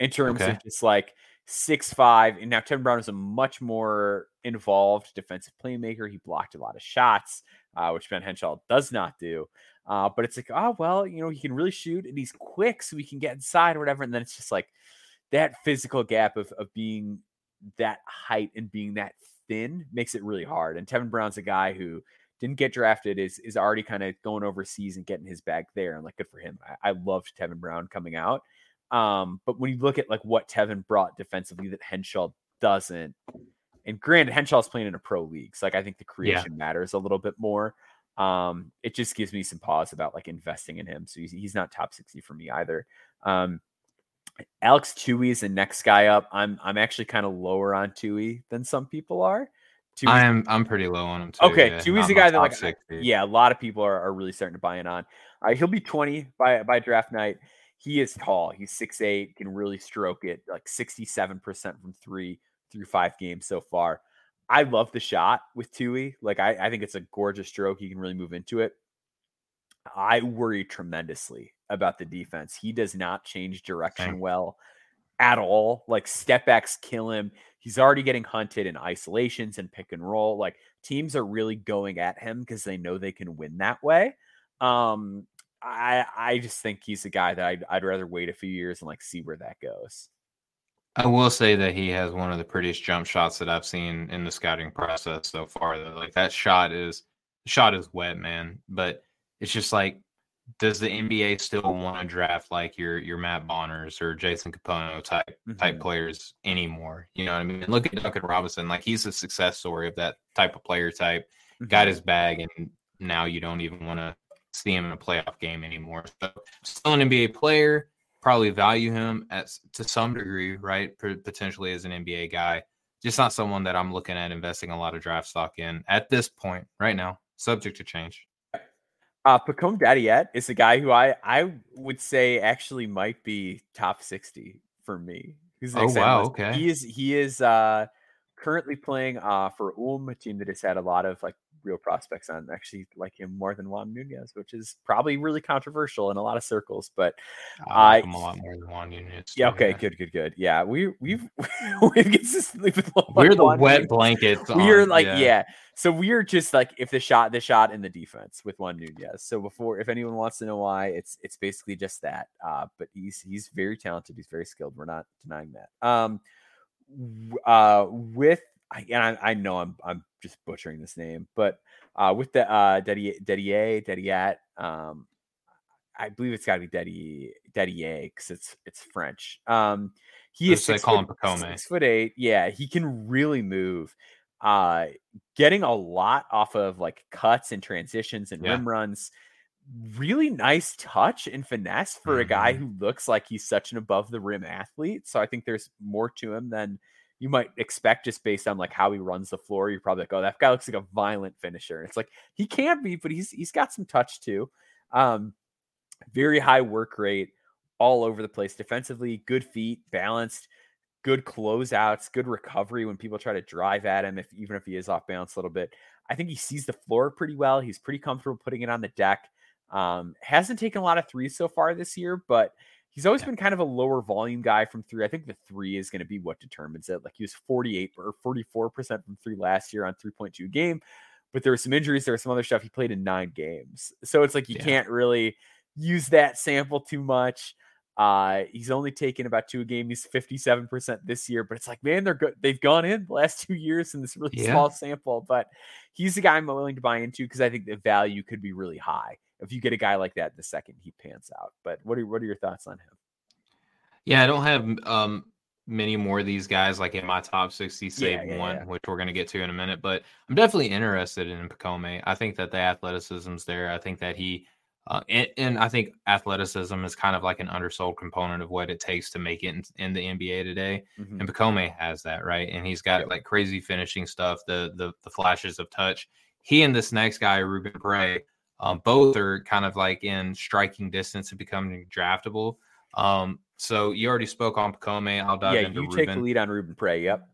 in terms Okay. of just like six five. And now Tevin Brown is a much more involved defensive playmaker. He blocked a lot of shots, uh, which Ben Henshaw does not do. Uh, but it's like, oh well, you know, he can really shoot and he's quick, so he can get inside or whatever. And then it's just like that physical gap of of being that height and being that thin makes it really hard. And Tevin Brown's a guy who didn't get drafted, is is already kind of going overseas and getting his bag there. And like good for him. I, I loved Tevin Brown coming out. Um, but when you look at like what Tevin brought defensively that Henshaw doesn't, and granted, Henshaw's playing in a pro league, so like I think the creation matters a little bit more. Um, it just gives me some pause about like investing in him. So he's, he's not top 60 for me either. Um, Alex Toohey is the next guy up. I'm I'm actually kind of lower on Toohey than some people are. Toohey's- I am I'm pretty low on him too. Okay, yeah, Toohey's the guy that like 60. yeah, a lot of people are, are really starting to buy in on. Uh, he'll be 20 by by draft night. He is tall. He's six eight, can really stroke it, like 67% from three through five games so far. I love the shot with Toohey. Like I, I think it's a gorgeous stroke. He can really move into it. I worry tremendously about the defense. He does not change direction well at all. Like step backs kill him. He's already getting hunted in isolations and pick and roll. Like teams are really going at him because they know they can win that way. Um, I I just think he's a guy that I'd, I'd rather wait a few years and like see where that goes. I will say that he has one of the prettiest jump shots that I've seen in the scouting process so far. Though, like that shot is shot is wet, man. But it's just like, does the NBA still want to draft like your your Matt Bonners or Jason Kapono type type Mhm. players anymore? You know what I mean? Look at Duncan Robinson; like he's a success story of that type of player type. Got Mhm. his bag, and now you don't even want to see him in a playoff game anymore. So, still an NBA player probably value him at to some degree, right? P- potentially as an NBA guy, just not someone that I'm looking at investing a lot of draft stock in at this point right now. Subject to change. Uh, Pacome Dadiet is a guy who I I would say actually might be top sixty for me. He's Oh, wow, okay. He is he is uh currently playing uh for Ulm, a team that has had a lot of like real prospects on. Actually, like him more than Juan Nunez, which is probably really controversial in a lot of circles. But I like him a lot more than Juan Nunez. yeah, okay, good, good, good. Yeah, we we've we've consistently been We're the Juan wet Nunez. blankets. We're on- like, yeah. So we're just like if the shot, the shot in the defense with Juan Nunez. So before, if anyone wants to know why, it's it's basically just that. Uh, but he's he's very talented. He's very skilled. We're not denying that. Um, uh, with I- and I, I know I'm I'm just butchering this name, but uh, with the uh, Dedier, Dedier, Dediat, um, I believe it's got to be Dedier, Dedier because it's it's French. Um, he is Let's six call him foot, Pacome. six foot eight. Yeah, he can really move. Uh, getting a lot off of like cuts and transitions and Yeah. rim runs. Really nice touch and finesse for a guy Mhm. who looks like he's such an above the rim athlete. So I think there's more to him than you might expect just based on like how he runs the floor. You're probably like, oh, that guy looks like a violent finisher. And it's like he can be, but he's he's got some touch too. Um, very high work rate, all over the place defensively, good feet, balanced, good closeouts, good recovery when people try to drive at him, if even if he is off balance a little bit. I think he sees the floor pretty well. He's pretty comfortable putting it on the deck. Um, hasn't taken a lot of threes so far this year, but he's always Yeah. been kind of a lower volume guy from three. I think the three is going to be what determines it. Like he was 48 or 44% from three last year on 3.2 game, but there were some injuries. There was some other stuff. He played in nine games. So it's like you Yeah. can't really use that sample too much. Uh, he's only taken about two a game. He's 57% this year, but it's like, man, they're good. They've gone in the last two years in this really Yeah. small sample, but he's the guy I'm willing to buy into because I think the value could be really high if you get a guy like that the second he pans out. But what are what are your thoughts on him? Yeah, I don't have um many more of these guys like in my top 60 save Yeah, yeah, one, yeah. which we're going to get to in a minute, but I'm definitely interested in Pacome. I think that the athleticism's there. I think that he uh, and, and I think athleticism is kind of like an undersold component of what it takes to make it in, in the NBA today. Mhm. And Pacome has that, right? And he's got Yep. like crazy finishing stuff, the the the flashes of touch. He and this next guy, Ruben Bray, um, both are kind of like in striking distance of becoming draftable. Um, so you already spoke on Pacome. I'll dive Yeah, into you Ruben. take the lead on Ruben Prey. Yep.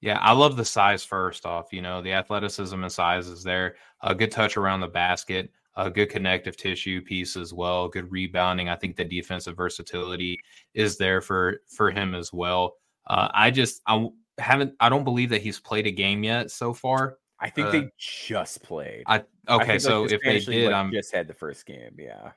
Yeah, I love the size first off. You know, the athleticism and size is there. A good touch around the basket, a good connective tissue piece as well. Good rebounding. I think the defensive versatility is there for for him as well. Uh, I just I haven't. I don't believe that he's played a game yet so far. I think Uh, they just played. I I okay. like, so the if they Spanish did, like, I'm just had the first game. Yeah.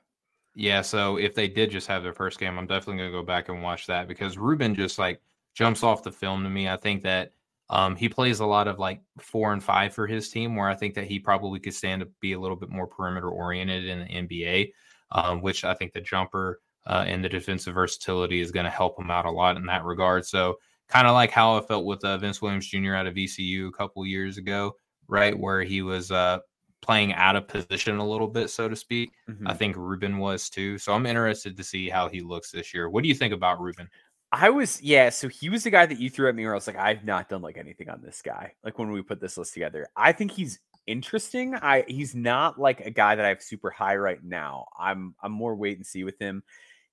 Yeah, so if they did just have their first game, I'm definitely gonna go back and watch that because Ruben just like jumps off the film to me. I think that um, he plays a lot of like four and five for his team, where I think that he probably could stand to be a little bit more perimeter oriented in the NBA, um, which I think the jumper uh, and the defensive versatility is going to help him out a lot in that regard. So kind of like how I felt with uh, Vince Williams Jr. out of VCU a couple years ago, right, where he was uh, playing out of position a little bit, so to speak. Mhm. I think Ruben was too. So I'm interested to see how he looks this year. What do you think about Ruben? I was yeah, so he was the guy that you threw at me where I was like, I've not done like anything on this guy. Like when we put this list together. I think he's interesting. I he's not like a guy that I have super high right now. I'm I'm more wait and see with him.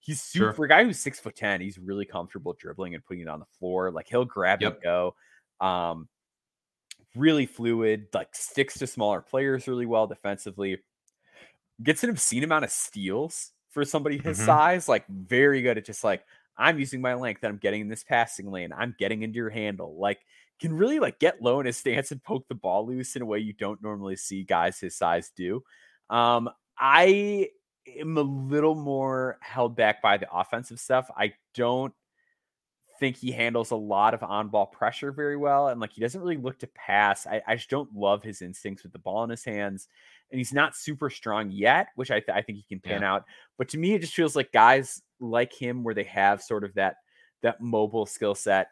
He's super Sure. for a guy who's six foot ten, he's really comfortable dribbling and putting it on the floor. Like he'll grab Yep. and go. Um really fluid, like sticks to smaller players really well defensively. Gets an obscene amount of steals for somebody his Mhm. size, like very good at just like I'm using my length and I'm getting in this passing lane. I'm getting into your handle. Like can really like get low in his stance and poke the ball loose in a way you don't normally see guys his size do. Um, I am a little more held back by the offensive stuff. I don't think he handles a lot of on-ball pressure very well, and like he doesn't really look to pass. I, I just don't love his instincts with the ball in his hands, and he's not super strong yet, which I, th- I think he can pan out. But to me, it just feels like guys like him, where they have sort of that that mobile skill set.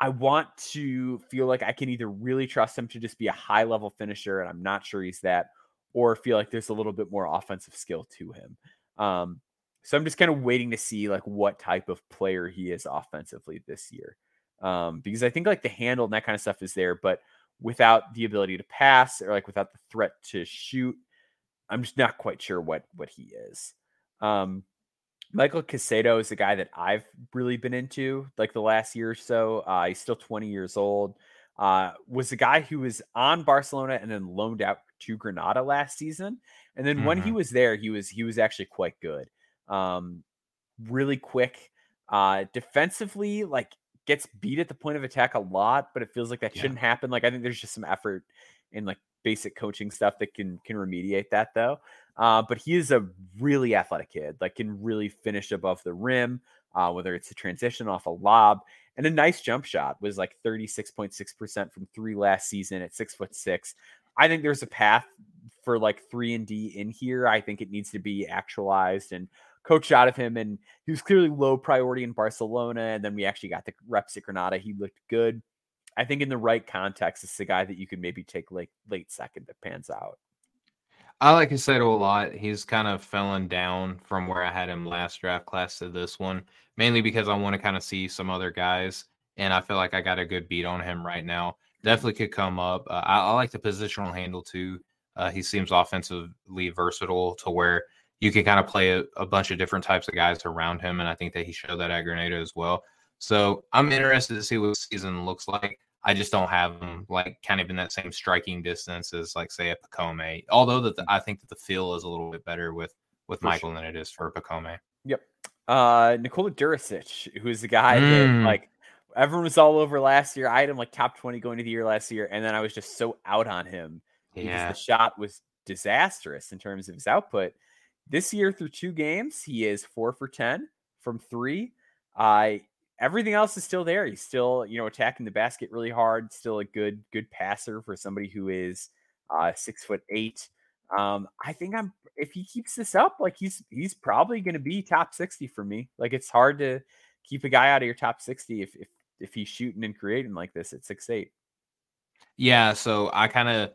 I want to feel like I can either really trust him to just be a high level finisher, and I'm not sure he's that, or feel like there's a little bit more offensive skill to him. Um, so I'm just kind of waiting to see like what type of player he is offensively this year. Um, because I think like the handle and that kind of stuff is there, but without the ability to pass or like without the threat to shoot, I'm just not quite sure what what he is. Um, Michael Caicedo is the guy that I've really been into like the last year or so. Uh, he's still 20 years old. uh, was a guy who was on Barcelona and then loaned out to Granada last season. And then mm-hmm. when he mm-hmm. was there, he was he was actually quite good. Um, really quick. Uh, defensively, like gets beat at the point of attack a lot, but it feels like that yeah. shouldn't happen. Like I think there's just some effort in like basic coaching stuff that can can remediate that though. Uh, but he is a really athletic kid, like can really finish above the rim, uh, whether it's a transition off a lob and a nice jump shot was like 36.6% from three last season at six foot six. I think there's a path for like three and D in here. I think it needs to be actualized and coached out of him. And he was clearly low priority in Barcelona. And then we actually got the reps at Granada. He looked good. I think in the right context, it's the guy that you could maybe take like late second that pans out. I like Caicedo a lot. He's kind of fallen down from where I had him last draft class to this one, mainly because I want to kind of see some other guys, and I feel like I got a good beat on him right now. Definitely could come up. Uh, I, I, like the positional handle too. Uh, he seems offensively versatile to where you can kind of play a, a, bunch of different types of guys around him, and I think that he showed that at Granada as well. So I'm interested to see what season looks like. I just don't have them like kind of in that same striking distance as like say a Pacome. Although that I think that the feel is a little bit better with with for Michael sure. than it is for Pacome. Yep. Uh Nikola Durisic, who's the guy mm. that like everyone was all over last year. I had him like top 20 going to the year last year, and then I was just so out on him because yeah. the shot was disastrous in terms of his output. This year through two games, he is four for 10 from three. I everything else is still there. He's still, you know, attacking the basket really hard. Still a good, good passer for somebody who is uh, six foot eight. Um, I think I'm if he keeps this up, like he's he's probably going to be top sixty for me. Like it's hard to keep a guy out of your top sixty if if if he's shooting and creating like this at six eight. Yeah, so I kind of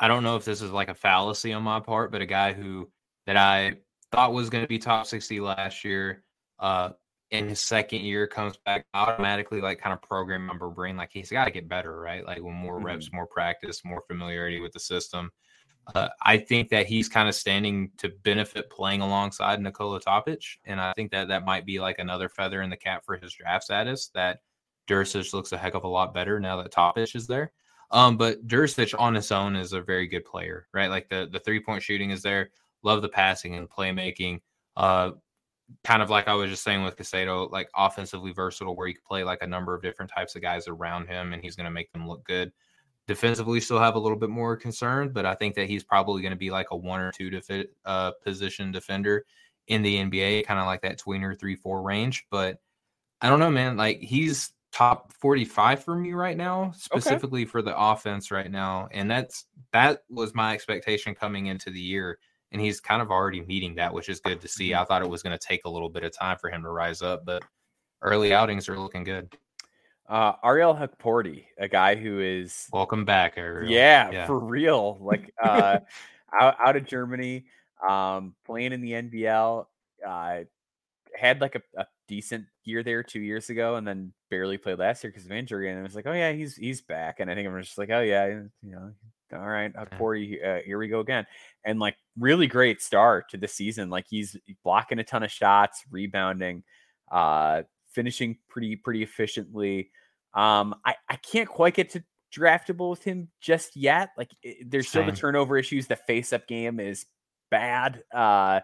I don't know if this is like a fallacy on my part, but a guy who that I thought was going to be top sixty last year, uh, in his second year comes back automatically like kind of program member brain like he's got to get better right like when more mm-hmm. reps more practice more familiarity with the system uh, i think that he's kind of standing to benefit playing alongside nikola topic and i think that that might be like another feather in the cap for his draft status that Durisic looks a heck of a lot better now that Topic is there. Um, but Durisic on his own is a very good player, right? Like the the three point shooting is there. Love the passing and playmaking. Uh, kind of like I was just saying with Caicedo, like offensively versatile, where you can play like a number of different types of guys around him, and he's going to make them look good. Defensively, still have a little bit more concern, but I think that he's probably going to be like a one or two defi- uh, position defender in the NBA, kind of like that tweener three four range. But I don't know, man. Like he's top 45 for me right now specifically okay. for the offense right now and that's that was my expectation coming into the year and he's kind of already meeting that, which is good to see. Mm-hmm. I thought it was going to take a little bit of time for him to rise up, but early outings are looking good. Uh, Ariel Hukporti, a guy who is welcome back, Ariel. Yeah, yeah. for real. Like uh, out, out of Germany, um, playing in the NBL, uh, had like a, a, decent year there two years ago, and then barely played last year because of injury. And it was like, oh yeah, he's he's back. And I think I'm just like, oh yeah, you know, all right, Corey, uh, here we go again. And like really great start to the season. Like he's blocking a ton of shots, rebounding, uh, finishing pretty pretty efficiently. Um, I I can't quite get to draftable with him just yet. Like it, there's Same. still the turnover issues. The face up game is bad. Uh,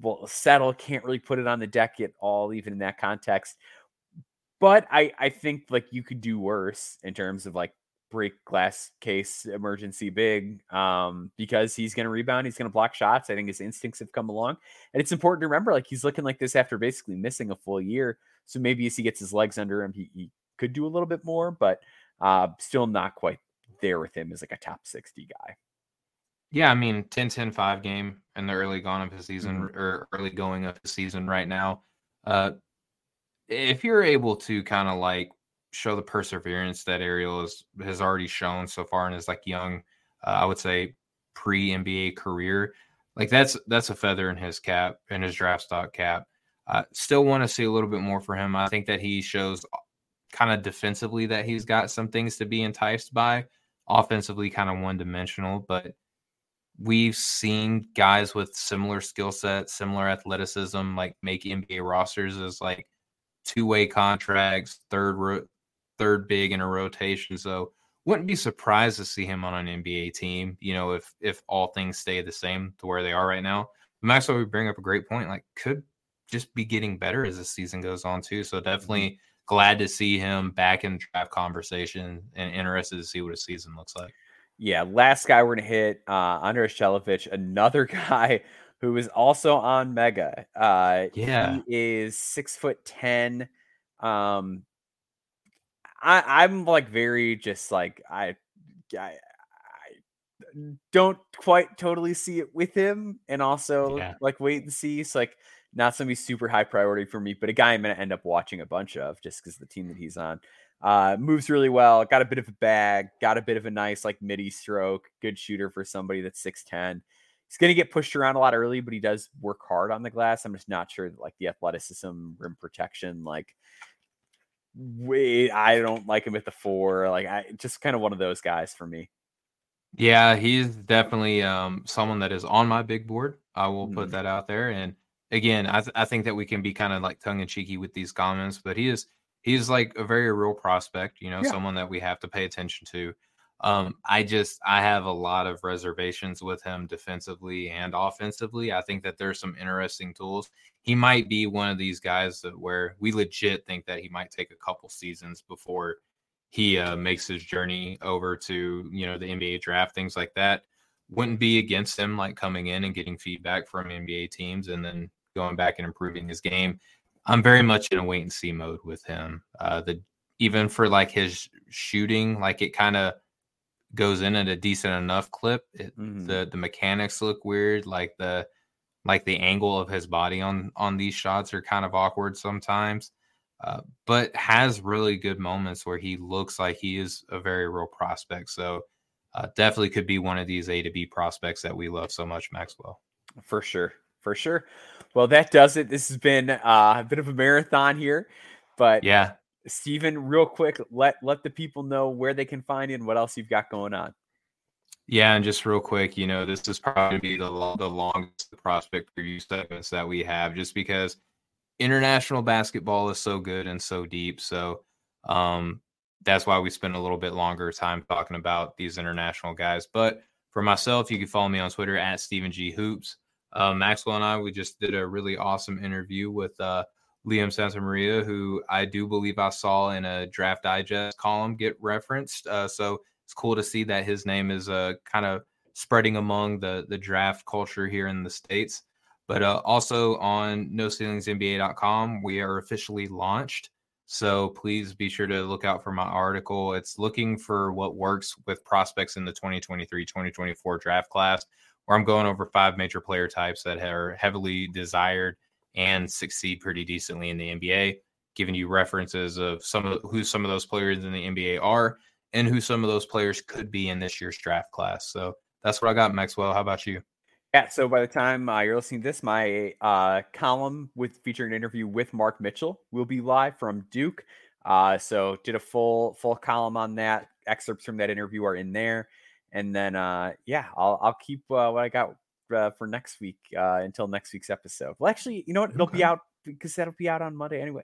well, Settle can't really put it on the deck at all, even in that context. But I I think like you could do worse in terms of like break glass case emergency big um, because he's going to rebound. He's going to block shots. I think his instincts have come along. And it's important to remember like he's looking like this after basically missing a full year. So maybe as he gets his legs under him, he, he could do a little bit more, but uh, still not quite there with him as like a top 60 guy. Yeah, I mean 10 10 5 game in the early gone of his season mm-hmm. or early going of the season right now. Uh if you're able to kind of like show the perseverance that Ariel has has already shown so far in his like young, uh, I would say pre NBA career. Like that's that's a feather in his cap in his draft stock cap. Uh, still want to see a little bit more for him. I think that he shows kind of defensively that he's got some things to be enticed by. Offensively, kind of one dimensional, but we've seen guys with similar skill sets, similar athleticism, like make NBA rosters as like two way contracts, third third big in a rotation. So wouldn't be surprised to see him on an NBA team, you know, if if all things stay the same to where they are right now. Maxwell we bring up a great point, like could just be getting better as the season goes on too. So definitely mm-hmm. glad to see him back in the draft conversation and interested to see what his season looks like. Yeah, last guy we're gonna hit, uh Andres Celovic, another guy who is also on Mega. Uh yeah, he is six foot ten. Um I, I'm like very just like I, I I don't quite totally see it with him, and also yeah. like wait and see. It's like not somebody super high priority for me, but a guy I'm gonna end up watching a bunch of just because the team that he's on. Uh, moves really well, got a bit of a bag, got a bit of a nice like midi stroke, good shooter for somebody that's 6'10. He's gonna get pushed around a lot early, but he does work hard on the glass. I'm just not sure that like the athleticism, rim protection, like wait, I don't like him at the four. Like I just kind of one of those guys for me. Yeah, he's definitely um, someone that is on my big board. I will mm-hmm. put that out there. And again, I, th- I think that we can be kind of like tongue in cheeky with these comments, but he is he's like a very real prospect. You know, yeah. someone that we have to pay attention to. Um, I just I have a lot of reservations with him defensively and offensively. I think that there's some interesting tools. He might be one of these guys that where we legit think that he might take a couple seasons before he uh, makes his journey over to you know the NBA draft, things like that. Wouldn't be against him like coming in and getting feedback from NBA teams and then going back and improving his game. I'm very much in a wait and see mode with him. Uh, the even for like his shooting, like it kind of goes in at a decent enough clip. It, mm-hmm. The the mechanics look weird, like the like the angle of his body on on these shots are kind of awkward sometimes. Uh, but has really good moments where he looks like he is a very real prospect. So uh, definitely could be one of these A to B prospects that we love so much, Maxwell. For sure, for sure. Well, that does it. This has been uh, a bit of a marathon here, but yeah, Stephen, real quick, let let the people know where they can find you and what else you've got going on. Yeah, and just real quick, you know, this is probably be the the longest prospect preview segments that we have, just because international basketball is so good and so deep. So um, that's why we spend a little bit longer time talking about these international guys. But for myself, you can follow me on Twitter at Stephen G Hoops. Uh, Maxwell and I, we just did a really awesome interview with uh, Liam Santamaria, who I do believe I saw in a draft digest column get referenced. Uh, so it's cool to see that his name is uh, kind of spreading among the the draft culture here in the states. But uh, also on NoCeilingsNBA.com, we are officially launched. So please be sure to look out for my article. It's looking for what works with prospects in the 2023-2024 draft class, where I'm going over five major player types that are heavily desired and succeed pretty decently in the NBA, giving you references of some of who some of those players in the NBA are and who some of those players could be in this year's draft class. So that's what I got, Maxwell. How about you? Yeah, so by the time uh, you're listening to this, my uh, column with featuring an interview with Mark Mitchell will be live from Duke. Uh, so did a full full column on that. Excerpts from that interview are in there, and then uh, yeah, I'll I'll keep uh, what I got uh, for next week uh, until next week's episode. Well, actually, you know what? It'll okay. be out because that'll be out on Monday anyway.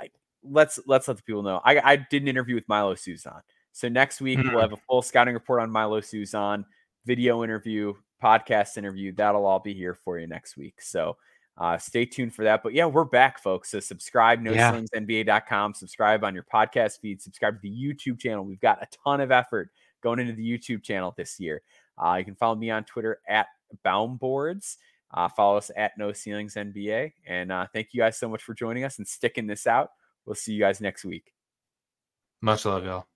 I, let's let's let the people know. I, I did an interview with Milos Uzan. So next week mm-hmm. we'll have a full scouting report on Milos Uzan, video interview, podcast interview. That'll all be here for you next week. So uh, stay tuned for that. But yeah, we're back, folks. So subscribe, no yeah. NBA.com, subscribe on your podcast feed, subscribe to the YouTube channel. We've got a ton of effort going into the YouTube channel this year. Uh, you can follow me on Twitter at Bounds. Uh, follow us at No Ceilings NBA. And uh, thank you guys so much for joining us and sticking this out. We'll see you guys next week. Much love, y'all.